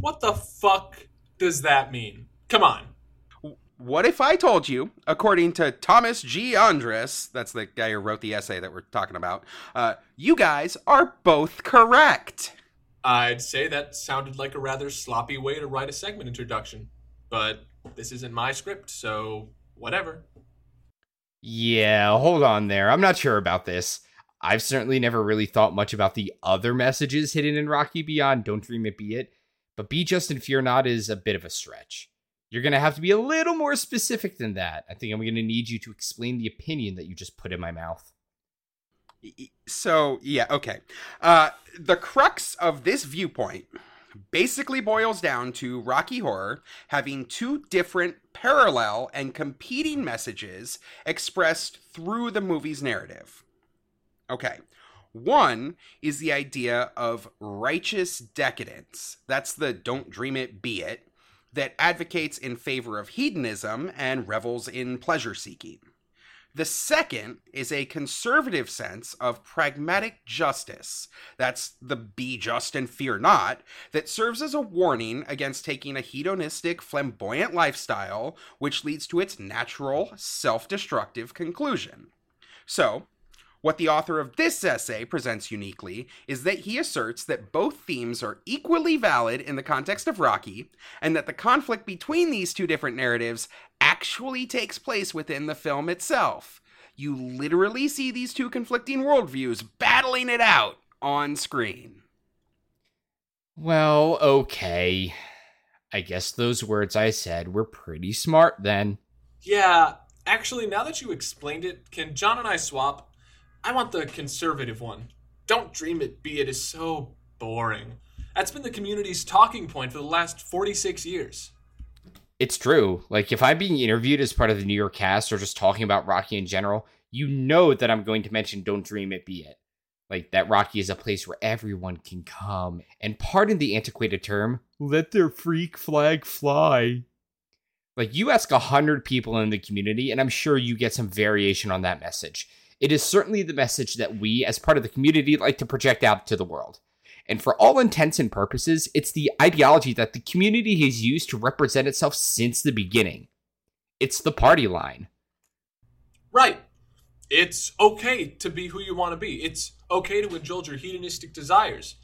What the fuck does that mean? Come on. What if I told you, according to Thomas G. Endres, that's the guy who wrote the essay that we're talking about, uh, you guys are both correct? I'd say that sounded like a rather sloppy way to write a segment introduction. But this isn't my script, so whatever. Yeah, hold on there. I'm not sure about this. I've certainly never really thought much about the other messages hidden in Rocky beyond Don't Dream It Be It, but Be Just and Fear Not is a bit of a stretch. You're going to have to be a little more specific than that. I think I'm going to need you to explain the opinion that you just put in my mouth. So, yeah, okay. Uh, the crux of this viewpoint basically boils down to Rocky Horror having two different parallel and competing messages expressed through the movie's narrative. Okay. One is the idea of righteous decadence. That's the don't dream it, be it, that advocates in favor of hedonism and revels in pleasure seeking. The second is a conservative sense of pragmatic justice. That's the be just and fear not, that serves as a warning against taking a hedonistic, flamboyant lifestyle, which leads to its natural, self destructive conclusion. So, what the author of this essay presents uniquely is that he asserts that both themes are equally valid in the context of Rocky, and that the conflict between these two different narratives actually takes place within the film itself. You literally see these two conflicting worldviews battling it out on screen. Well, okay. I guess those words I said were pretty smart then. Yeah, actually, now that you explained it, can John and I swap? I want the conservative one. Don't dream it, be it is so boring. That's been the community's talking point for the last 46 years. It's true. Like, if I'm being interviewed as part of the New York cast or just talking about Rocky in general, you know that I'm going to mention Don't Dream It Be It. Like that Rocky is a place where everyone can come and pardon the antiquated term, let their freak flag fly. Like you ask a hundred people in the community, and I'm sure you get some variation on that message. It is certainly the message that we, as part of the community, like to project out to the world. And for all intents and purposes, it's the ideology that the community has used to represent itself since the beginning. It's the party line. Right. It's okay to be who you want to be. It's okay to indulge your hedonistic desires.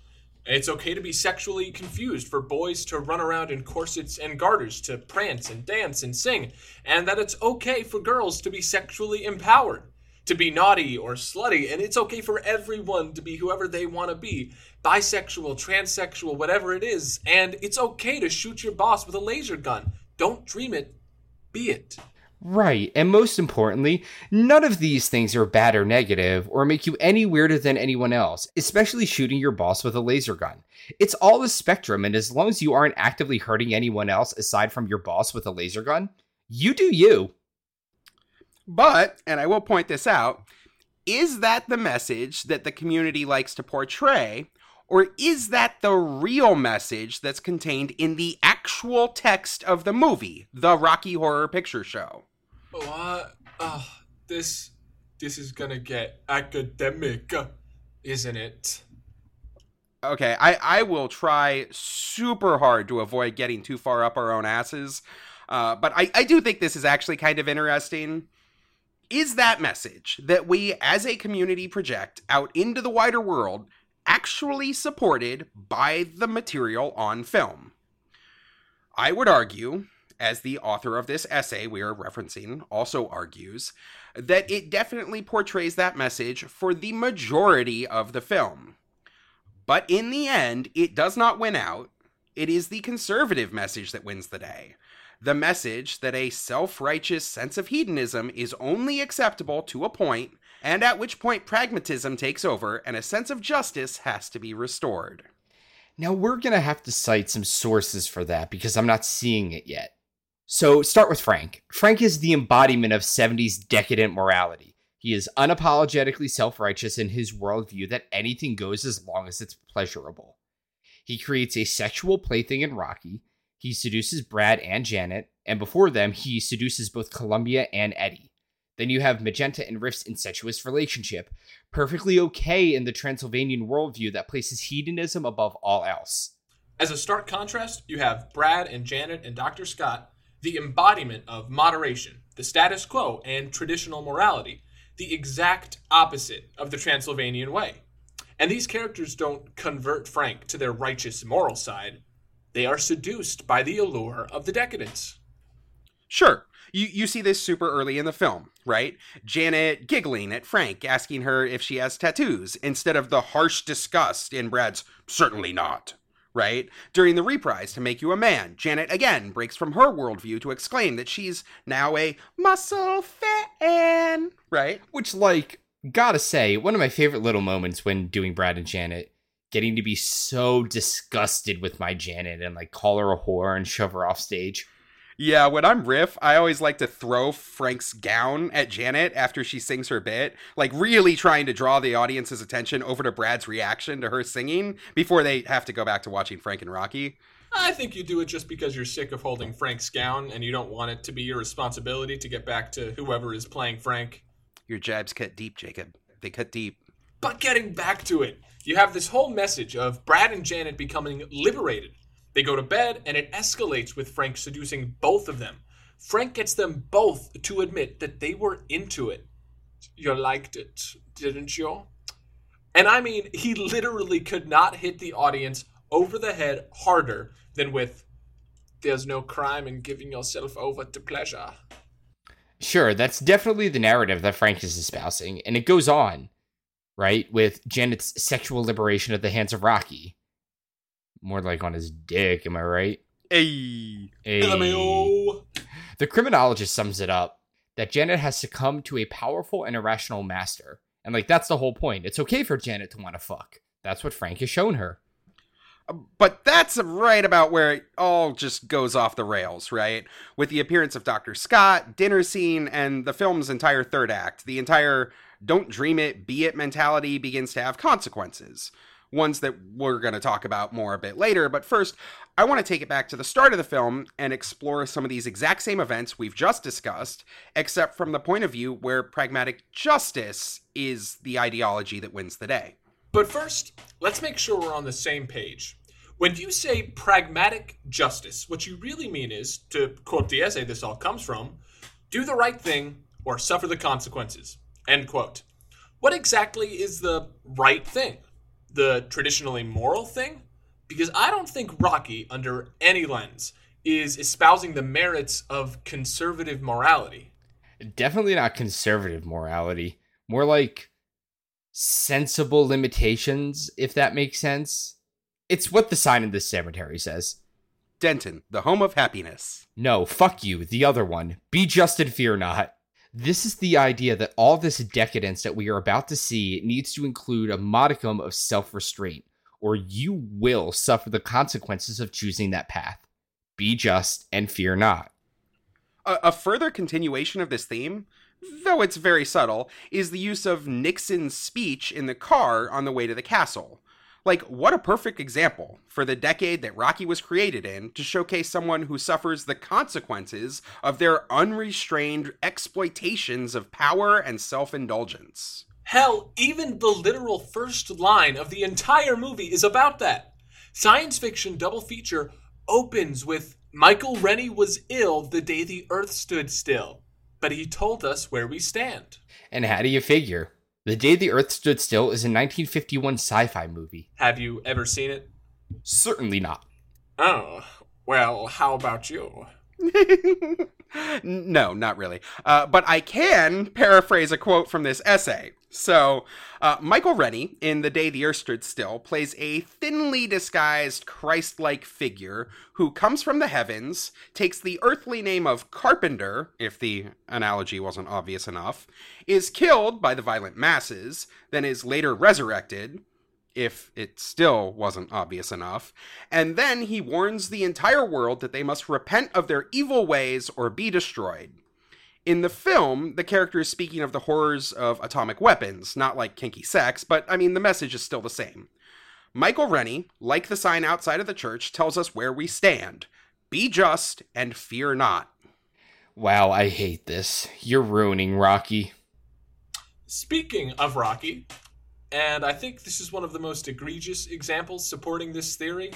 It's okay to be sexually confused, for boys to run around in corsets and garters, to prance and dance and sing, and that it's okay for girls to be sexually empowered, to be naughty or slutty, and it's okay for everyone to be whoever they want to be bisexual, transsexual, whatever it is, and it's okay to shoot your boss with a laser gun. Don't dream it, be it. Right, and most importantly, none of these things are bad or negative or make you any weirder than anyone else, especially shooting your boss with a laser gun. It's all a spectrum, and as long as you aren't actively hurting anyone else aside from your boss with a laser gun, you do you. But, and I will point this out, is that the message that the community likes to portray? Or is that the real message that's contained in the actual text of the movie, the Rocky Horror Picture Show? What? Oh, this this is gonna get academic, isn't it? Okay, I, I will try super hard to avoid getting too far up our own asses. Uh, but I, I do think this is actually kind of interesting. Is that message that we as a community project out into the wider world actually supported by the material on film? I would argue, as the author of this essay we are referencing also argues, that it definitely portrays that message for the majority of the film. But in the end, it does not win out. It is the conservative message that wins the day. The message that a self righteous sense of hedonism is only acceptable to a point, and at which point pragmatism takes over and a sense of justice has to be restored. Now, we're going to have to cite some sources for that because I'm not seeing it yet. So, start with Frank. Frank is the embodiment of 70s decadent morality. He is unapologetically self righteous in his worldview that anything goes as long as it's pleasurable. He creates a sexual plaything in Rocky. He seduces Brad and Janet, and before them, he seduces both Columbia and Eddie. Then you have Magenta and Riff's incestuous relationship, perfectly okay in the Transylvanian worldview that places hedonism above all else. As a stark contrast, you have Brad and Janet and Dr. Scott, the embodiment of moderation, the status quo, and traditional morality, the exact opposite of the Transylvanian way. And these characters don't convert Frank to their righteous moral side. They are seduced by the allure of the decadence. Sure, you, you see this super early in the film, right? Janet giggling at Frank, asking her if she has tattoos, instead of the harsh disgust in Brad's certainly not, right? During the reprise to Make You a Man, Janet again breaks from her worldview to exclaim that she's now a muscle fan, right? Which, like, gotta say, one of my favorite little moments when doing Brad and Janet, getting to be so disgusted with my Janet and like call her a whore and shove her off stage. Yeah, when I'm riff, I always like to throw Frank's gown at Janet after she sings her bit, like really trying to draw the audience's attention over to Brad's reaction to her singing before they have to go back to watching Frank and Rocky. I think you do it just because you're sick of holding Frank's gown and you don't want it to be your responsibility to get back to whoever is playing Frank. Your jabs cut deep, Jacob. They cut deep. But getting back to it, you have this whole message of Brad and Janet becoming liberated. They go to bed and it escalates with Frank seducing both of them. Frank gets them both to admit that they were into it. You liked it, didn't you? And I mean, he literally could not hit the audience over the head harder than with there's no crime in giving yourself over to pleasure. Sure, that's definitely the narrative that Frank is espousing, and it goes on, right, with Janet's sexual liberation at the hands of Rocky. More like on his dick, am I right? Hey. Hey. LMAO. The criminologist sums it up that Janet has succumbed to a powerful and irrational master. And like that's the whole point. It's okay for Janet to want to fuck. That's what Frank has shown her. Uh, but that's right about where it all just goes off the rails, right? With the appearance of Dr. Scott, dinner scene, and the film's entire third act, the entire don't dream it, be it mentality begins to have consequences. Ones that we're going to talk about more a bit later. But first, I want to take it back to the start of the film and explore some of these exact same events we've just discussed, except from the point of view where pragmatic justice is the ideology that wins the day. But first, let's make sure we're on the same page. When you say pragmatic justice, what you really mean is, to quote the essay this all comes from, do the right thing or suffer the consequences. End quote. What exactly is the right thing? The traditionally moral thing? Because I don't think Rocky, under any lens, is espousing the merits of conservative morality. Definitely not conservative morality. More like sensible limitations, if that makes sense. It's what the sign in this cemetery says. Denton, the home of happiness. No, fuck you, the other one. Be just and fear not. This is the idea that all this decadence that we are about to see needs to include a modicum of self restraint, or you will suffer the consequences of choosing that path. Be just and fear not. A, a further continuation of this theme, though it's very subtle, is the use of Nixon's speech in the car on the way to the castle. Like, what a perfect example for the decade that Rocky was created in to showcase someone who suffers the consequences of their unrestrained exploitations of power and self indulgence. Hell, even the literal first line of the entire movie is about that. Science fiction double feature opens with Michael Rennie was ill the day the earth stood still, but he told us where we stand. And how do you figure? The Day the Earth Stood Still is a 1951 sci fi movie. Have you ever seen it? Certainly not. Oh, well, how about you? no, not really. Uh, but I can paraphrase a quote from this essay. So, uh, Michael Rennie, in The Day the Earth Stood Still, plays a thinly disguised Christ like figure who comes from the heavens, takes the earthly name of Carpenter, if the analogy wasn't obvious enough, is killed by the violent masses, then is later resurrected, if it still wasn't obvious enough. And then he warns the entire world that they must repent of their evil ways or be destroyed. In the film, the character is speaking of the horrors of atomic weapons, not like kinky sex, but I mean, the message is still the same. Michael Rennie, like the sign outside of the church, tells us where we stand be just and fear not. Wow, I hate this. You're ruining Rocky. Speaking of Rocky, and I think this is one of the most egregious examples supporting this theory,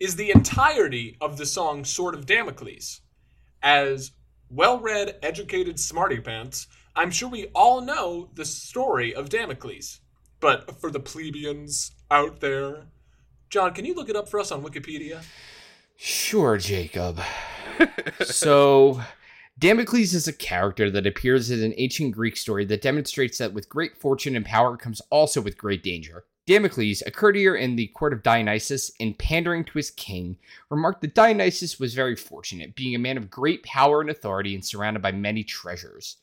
is the entirety of the song Sword of Damocles. As well read, educated smarty pants, I'm sure we all know the story of Damocles. But for the plebeians out there, John, can you look it up for us on Wikipedia? Sure, Jacob. so, Damocles is a character that appears in an ancient Greek story that demonstrates that with great fortune and power comes also with great danger. Damocles, a courtier in the court of Dionysus, in pandering to his king, remarked that Dionysus was very fortunate, being a man of great power and authority and surrounded by many treasures.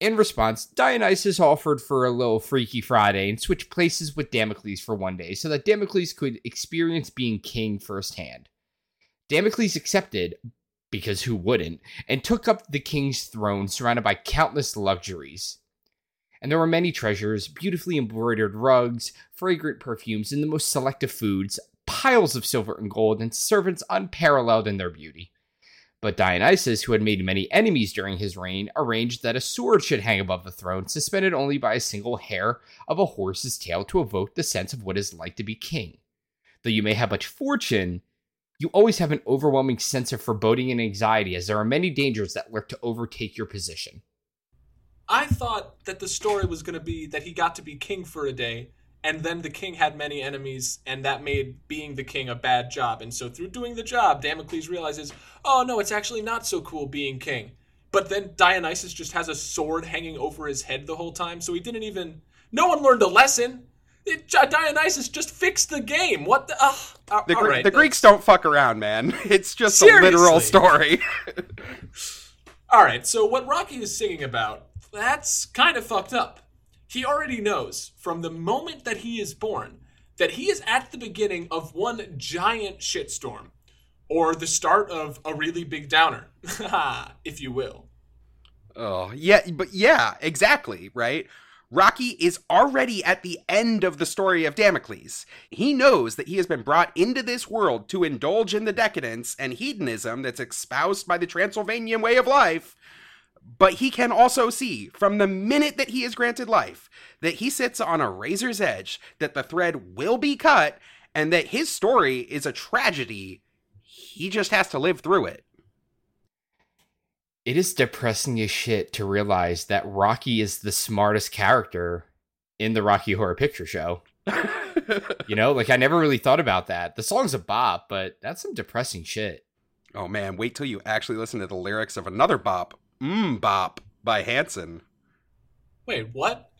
In response, Dionysus offered for a little Freaky Friday and switched places with Damocles for one day so that Damocles could experience being king firsthand. Damocles accepted, because who wouldn't, and took up the king's throne surrounded by countless luxuries. And there were many treasures, beautifully embroidered rugs, fragrant perfumes, and the most selective foods, piles of silver and gold, and servants unparalleled in their beauty. But Dionysus, who had made many enemies during his reign, arranged that a sword should hang above the throne, suspended only by a single hair of a horse's tail to evoke the sense of what it is like to be king. Though you may have much fortune, you always have an overwhelming sense of foreboding and anxiety, as there are many dangers that lurk to overtake your position. I thought that the story was going to be that he got to be king for a day, and then the king had many enemies, and that made being the king a bad job. And so, through doing the job, Damocles realizes, oh no, it's actually not so cool being king. But then Dionysus just has a sword hanging over his head the whole time, so he didn't even. No one learned a lesson. Dionysus just fixed the game. What the? Uh, The, right, the Greeks don't fuck around, man. It's just a literal story. All right, so what Rocky is singing about, that's kind of fucked up. He already knows from the moment that he is born that he is at the beginning of one giant shitstorm, or the start of a really big downer, if you will. Oh, yeah, but yeah, exactly, right? Rocky is already at the end of the story of Damocles. He knows that he has been brought into this world to indulge in the decadence and hedonism that's espoused by the Transylvanian way of life. But he can also see, from the minute that he is granted life, that he sits on a razor's edge, that the thread will be cut, and that his story is a tragedy. He just has to live through it. It is depressing as shit to realize that Rocky is the smartest character in the Rocky Horror Picture Show. You know, like I never really thought about that. The song's a bop, but that's some depressing shit. Oh man, wait till you actually listen to the lyrics of another bop, Mmm Bop by Hanson. Wait, what?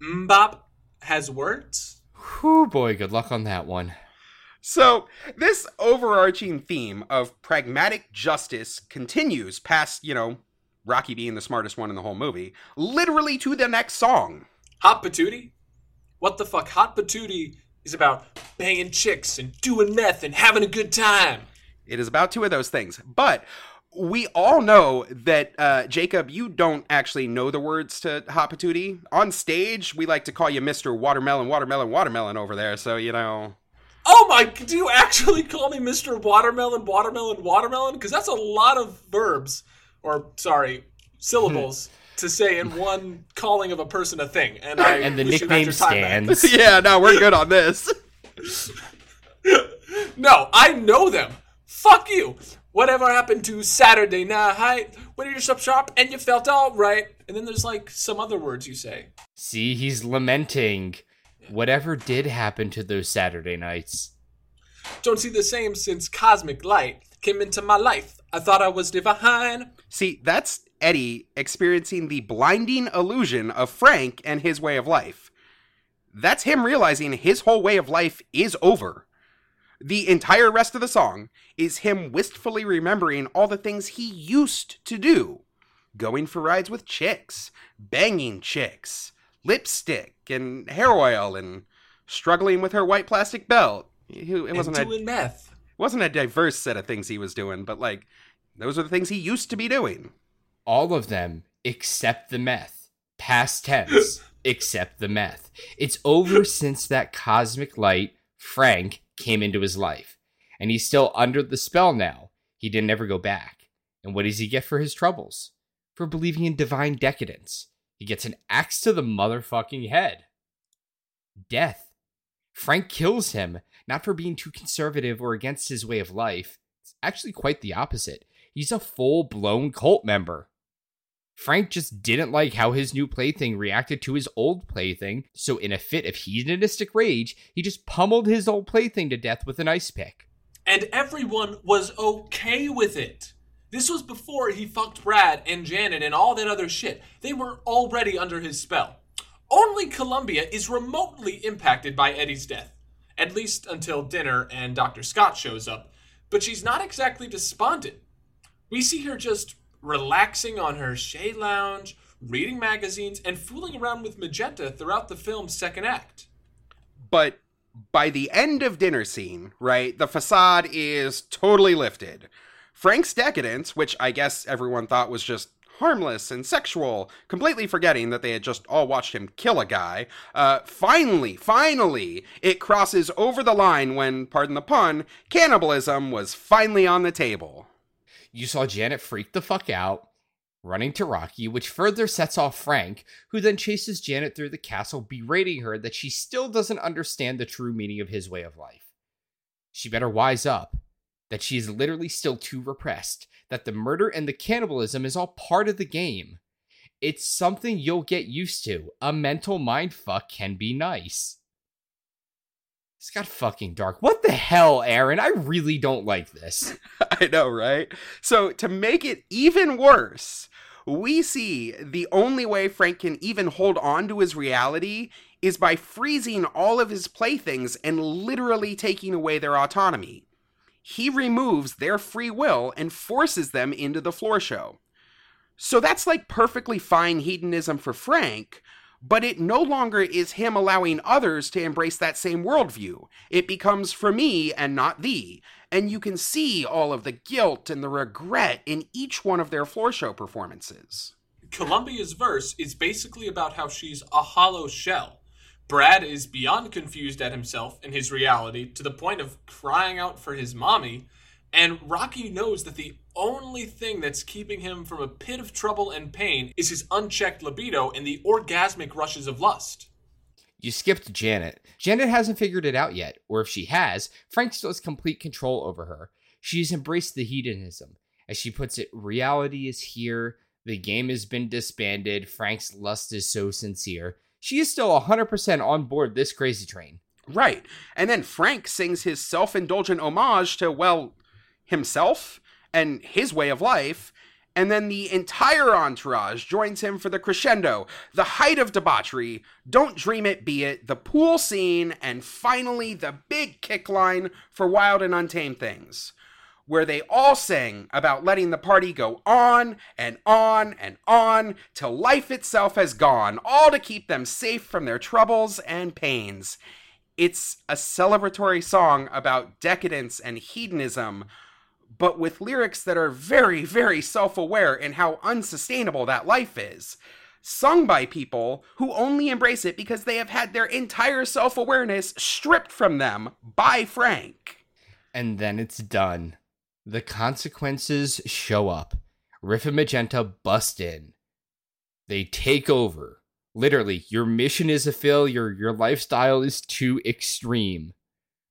MMMBop has words? Whew, boy, good luck on that one. So, this overarching theme of pragmatic justice continues past, you know, Rocky being the smartest one in the whole movie, literally to the next song. Hot Patootie? What the fuck? Hot Patootie is about banging chicks and doing meth and having a good time. It is about two of those things. But we all know that, uh, Jacob, you don't actually know the words to Hot Patootie. On stage, we like to call you Mr. Watermelon, Watermelon, Watermelon over there, so, you know. Oh my, do you actually call me Mr. Watermelon, Watermelon, Watermelon? Because that's a lot of verbs, or sorry, syllables hmm. to say in one calling of a person a thing. And I And the wish nickname your time back. stands. yeah, no, we're good on this. No, I know them. Fuck you. Whatever happened to Saturday night when you're up sharp and you felt all right? And then there's like some other words you say. See, he's lamenting. Whatever did happen to those Saturday nights? Don't see the same since cosmic light came into my life. I thought I was divine. See, that's Eddie experiencing the blinding illusion of Frank and his way of life. That's him realizing his whole way of life is over. The entire rest of the song is him wistfully remembering all the things he used to do going for rides with chicks, banging chicks, lipstick and hair oil, and struggling with her white plastic belt. It And wasn't a doing meth. wasn't a diverse set of things he was doing, but like those are the things he used to be doing. All of them except the meth. Past tense, except the meth. It's over since that cosmic light, Frank, came into his life. And he's still under the spell now. He didn't ever go back. And what does he get for his troubles? For believing in divine decadence. He gets an axe to the motherfucking head. Death. Frank kills him, not for being too conservative or against his way of life. It's actually quite the opposite. He's a full blown cult member. Frank just didn't like how his new plaything reacted to his old plaything, so in a fit of hedonistic rage, he just pummeled his old plaything to death with an ice pick. And everyone was okay with it. This was before he fucked Brad and Janet and all that other shit. They were already under his spell. Only Columbia is remotely impacted by Eddie's death, at least until dinner and Dr. Scott shows up, but she's not exactly despondent. We see her just relaxing on her chaise lounge, reading magazines, and fooling around with Magenta throughout the film's second act. But by the end of dinner scene, right, the facade is totally lifted. Frank's decadence, which I guess everyone thought was just harmless and sexual, completely forgetting that they had just all watched him kill a guy, uh, finally, finally, it crosses over the line when, pardon the pun, cannibalism was finally on the table. You saw Janet freak the fuck out, running to Rocky, which further sets off Frank, who then chases Janet through the castle, berating her that she still doesn't understand the true meaning of his way of life. She better wise up, that she is literally still too repressed, that the murder and the cannibalism is all part of the game. It's something you'll get used to. A mental mind fuck can be nice. It's got fucking dark. What the hell, Aaron? I really don't like this. I know, right? So, to make it even worse, we see the only way Frank can even hold on to his reality is by freezing all of his playthings and literally taking away their autonomy. He removes their free will and forces them into the floor show. So that's like perfectly fine hedonism for Frank, but it no longer is him allowing others to embrace that same worldview. It becomes for me and not thee. And you can see all of the guilt and the regret in each one of their floor show performances. Columbia's verse is basically about how she's a hollow shell. Brad is beyond confused at himself and his reality to the point of crying out for his mommy, and Rocky knows that the only thing that's keeping him from a pit of trouble and pain is his unchecked libido and the orgasmic rushes of lust. You skipped Janet. Janet hasn't figured it out yet, or if she has, Frank still has complete control over her. She's embraced the hedonism. As she puts it, reality is here, the game has been disbanded, Frank's lust is so sincere. She is still 100% on board this crazy train. Right. And then Frank sings his self indulgent homage to, well, himself and his way of life. And then the entire entourage joins him for the crescendo, the height of debauchery, Don't Dream It, Be It, the pool scene, and finally the big kick line for Wild and Untamed Things, where they all sing about letting the party go on and on and on till life itself has gone, all to keep them safe from their troubles and pains. It's a celebratory song about decadence and hedonism but with lyrics that are very, very self aware in how unsustainable that life is. Sung by people who only embrace it because they have had their entire self awareness stripped from them by Frank. And then it's done. The consequences show up. Riff and Magenta bust in. They take over. Literally, your mission is a failure. Your lifestyle is too extreme.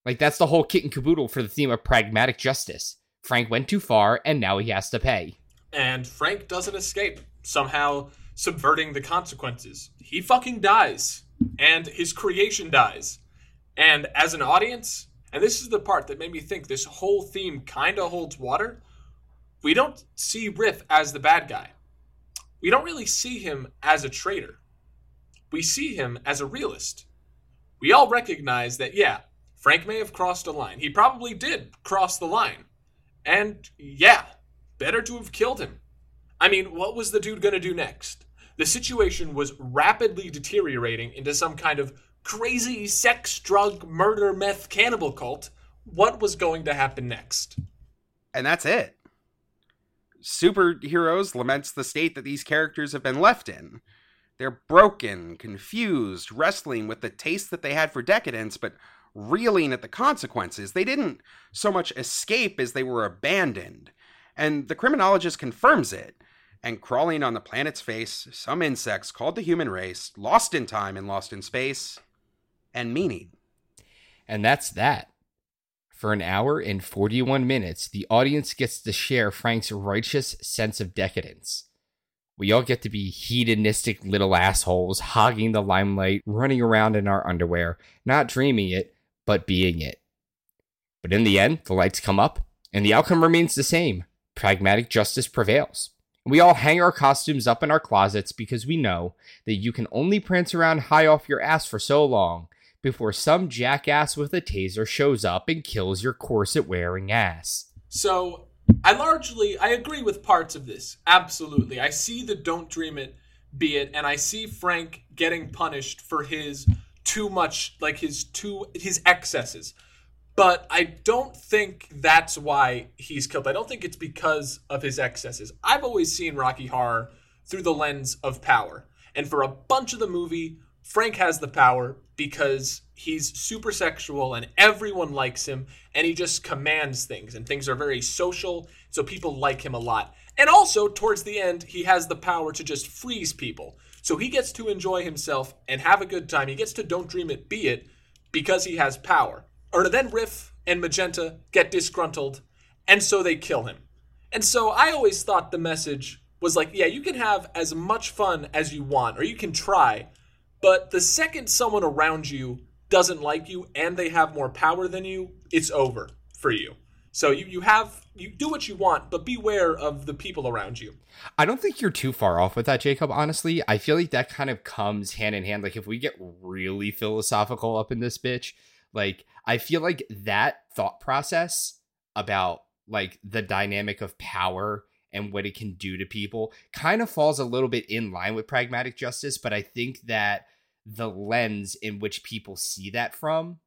Like, that's the whole kit and caboodle for the theme of pragmatic justice. Frank went too far, and now he has to pay. And Frank doesn't escape, somehow subverting the consequences. He fucking dies, and his creation dies. And as an audience, and this is the part that made me think this whole theme kind of holds water, we don't see Riff as the bad guy. We don't really see him as a traitor. We see him as a realist. We all recognize that, yeah, Frank may have crossed a line. He probably did cross the line. And yeah, better to have killed him. I mean, what was the dude gonna do next? The situation was rapidly deteriorating into some kind of crazy sex, drug, murder, meth, cannibal cult. What was going to happen next? And that's it. Superheroes laments the state that these characters have been left in. They're broken, confused, wrestling with the taste that they had for decadence, but reeling at the consequences. They didn't so much escape as they were abandoned. And the criminologist confirms it. And crawling on the planet's face, some insects called the human race, lost in time and lost in space, and meaning. And that's that. For an hour and 41 minutes, the audience gets to share Frank's righteous sense of decadence. We all get to be hedonistic little assholes, hogging the limelight, running around in our underwear, not dreaming it, but being it. But in the end, the lights come up, and the outcome remains the same pragmatic justice prevails. We all hang our costumes up in our closets because we know that you can only prance around high off your ass for so long before some jackass with a taser shows up and kills your corset wearing ass. So, I largely I agree with parts of this. Absolutely. I see the don't dream it be it and I see Frank getting punished for his too much like his too his excesses. But I don't think that's why he's killed. I don't think it's because of his excesses. I've always seen Rocky Horror through the lens of power. And for a bunch of the movie, Frank has the power because he's super sexual and everyone likes him and he just commands things and things are very social, so people like him a lot. And also, towards the end, he has the power to just freeze people. So he gets to enjoy himself and have a good time. He gets to don't dream it, be it, because he has power. Or then Riff and Magenta get disgruntled, and so they kill him. And so I always thought the message was like, yeah, you can have as much fun as you want, or you can try, but the second someone around you doesn't like you and they have more power than you, it's over for you. So you, you have you do what you want, but beware of the people around you. I don't think you're too far off with that, Jacob, honestly. I feel like that kind of comes hand in hand. Like if we get really philosophical up in this bitch, like I feel like that thought process about like the dynamic of power and what it can do to people kind of falls a little bit in line with pragmatic justice, but I think that the lens in which people see that from.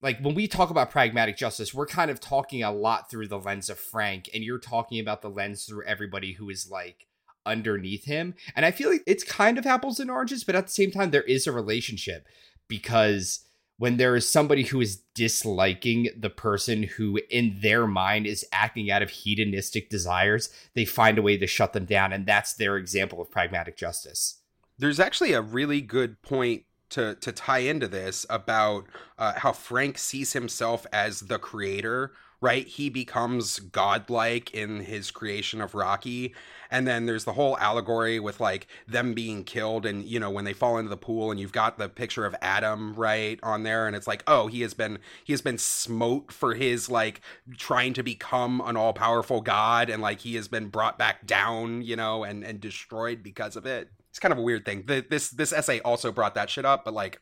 Like when we talk about pragmatic justice, we're kind of talking a lot through the lens of Frank, and you're talking about the lens through everybody who is like underneath him. And I feel like it's kind of apples and oranges, but at the same time, there is a relationship. Because when there is somebody who is disliking the person who in their mind is acting out of hedonistic desires they find a way to shut them down and that's their example of pragmatic justice There's actually a really good point to to tie into this about uh, how Frank sees himself as the creator. Right, he becomes godlike in his creation of Rocky, and then there's the whole allegory with like them being killed, and you know when they fall into the pool, and you've got the picture of Adam right on there, and it's like, oh, he has been he has been smote for his like trying to become an all powerful god, and like he has been brought back down, you know, and and destroyed because of it it's kind of a weird thing. The, this this essay also brought that shit up, but like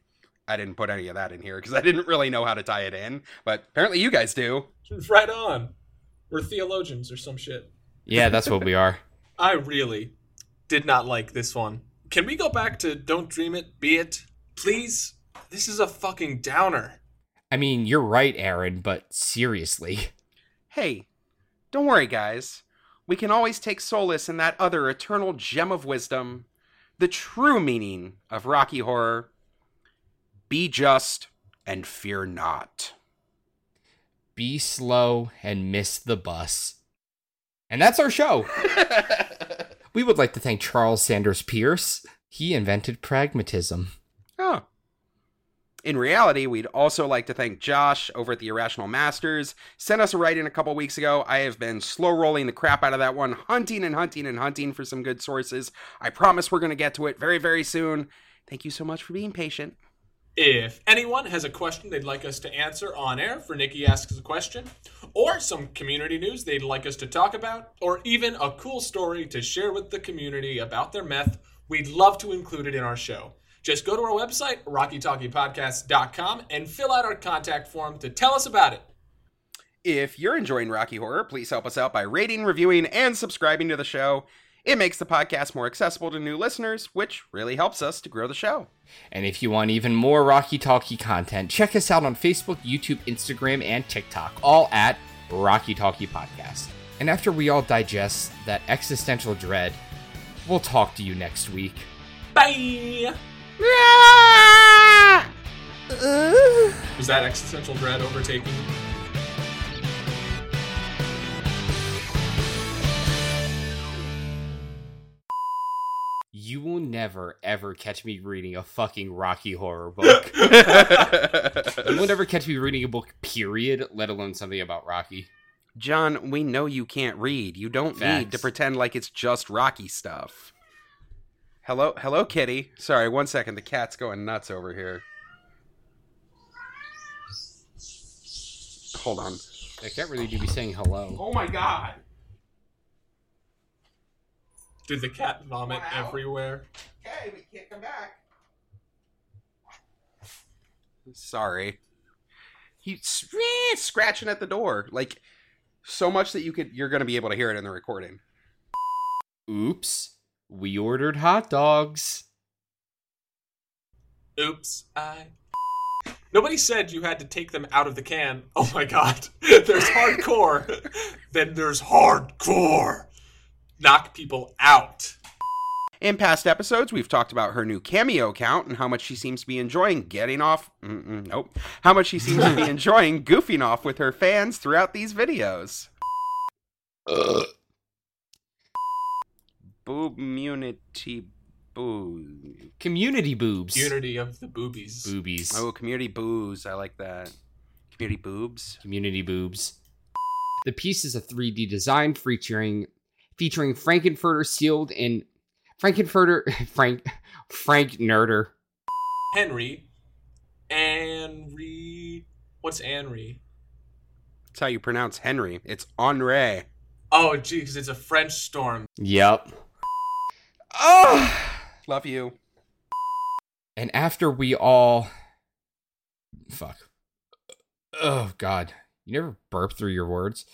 I didn't put any of that in here because I didn't really know how to tie it in. But apparently you guys do. Right on. We're theologians or some shit. yeah that's what we are I really did not like this one. Can we go back to Don't Dream It, Be It? Please? This is a fucking downer. i mean you're right aaron but seriously Hey, don't worry, guys. We can always take solace in that other eternal gem of wisdom, the true meaning of Rocky Horror. Be just and fear not. be slow and miss the bus and that's our show we would like to thank charles sanders peirce he invented pragmatism Oh. In reality, we'd also like to thank Josh over at the Irrational Masters. Sent us a write in a couple weeks ago. I have been slow rolling the crap out of that one, hunting and hunting and hunting for some good sources. I promise we're going to get to it very, very soon. Thank you so much for being patient. If anyone has a question they'd like us to answer on air for Nikki Asks a Question, or some community news they'd like us to talk about, or even a cool story to share with the community about their meth, we'd love to include it in our show. Just go to our website, rockytalkypodcast.com, and fill out our contact form to tell us about it. If you're enjoying Rocky Horror, please help us out by rating, reviewing, and subscribing to the show. It makes the podcast more accessible to new listeners, which really helps us to grow the show. And if you want even more Rocky Talkie content, check us out on Facebook, YouTube, Instagram, and TikTok, all at Rocky Talkie Podcast. And after we all digest that existential dread, we'll talk to you next week. Bye! Was that existential dread overtaking? you? You will never, ever catch me reading a fucking Rocky Horror book. you will never catch me reading a book, period, let alone something about Rocky. John, we know you can't read. You don't need to pretend like it's just Rocky stuff. Hello, hello, kitty. Sorry, one second. The cat's going nuts over here. Hold on. I can't really do be saying hello. Oh my god. Did the cat vomit Wow. everywhere? Okay, we can't come back. Sorry. He's eh, scratching at the door, like so much that you could you're going to be able to hear it in the recording. Oops. We ordered hot dogs. Oops, I. Nobody said you had to take them out of the can. Oh my god. There's hardcore. then there's hardcore. Knock people out. In past episodes, we've talked about her new cameo count and how much she seems to be enjoying getting off. Mm-mm, nope. How much she seems to be enjoying goofing off with her fans throughout these videos. Boobmunity boo. Community boobs. community of the boobies. Boobies. Oh, community boos. I like that. Community boobs. Community boobs. The piece is a 3D design featuring featuring Frank-N-Furter sealed in Frank-N-Furter Frank Frank Nerder. Henry. Henry. What's Henry? That's how you pronounce Henry. It's Henri. Oh, gee, because it's a French storm. Yep. Oh. Love you. And after we all fuck. Oh god. You never burp through your words.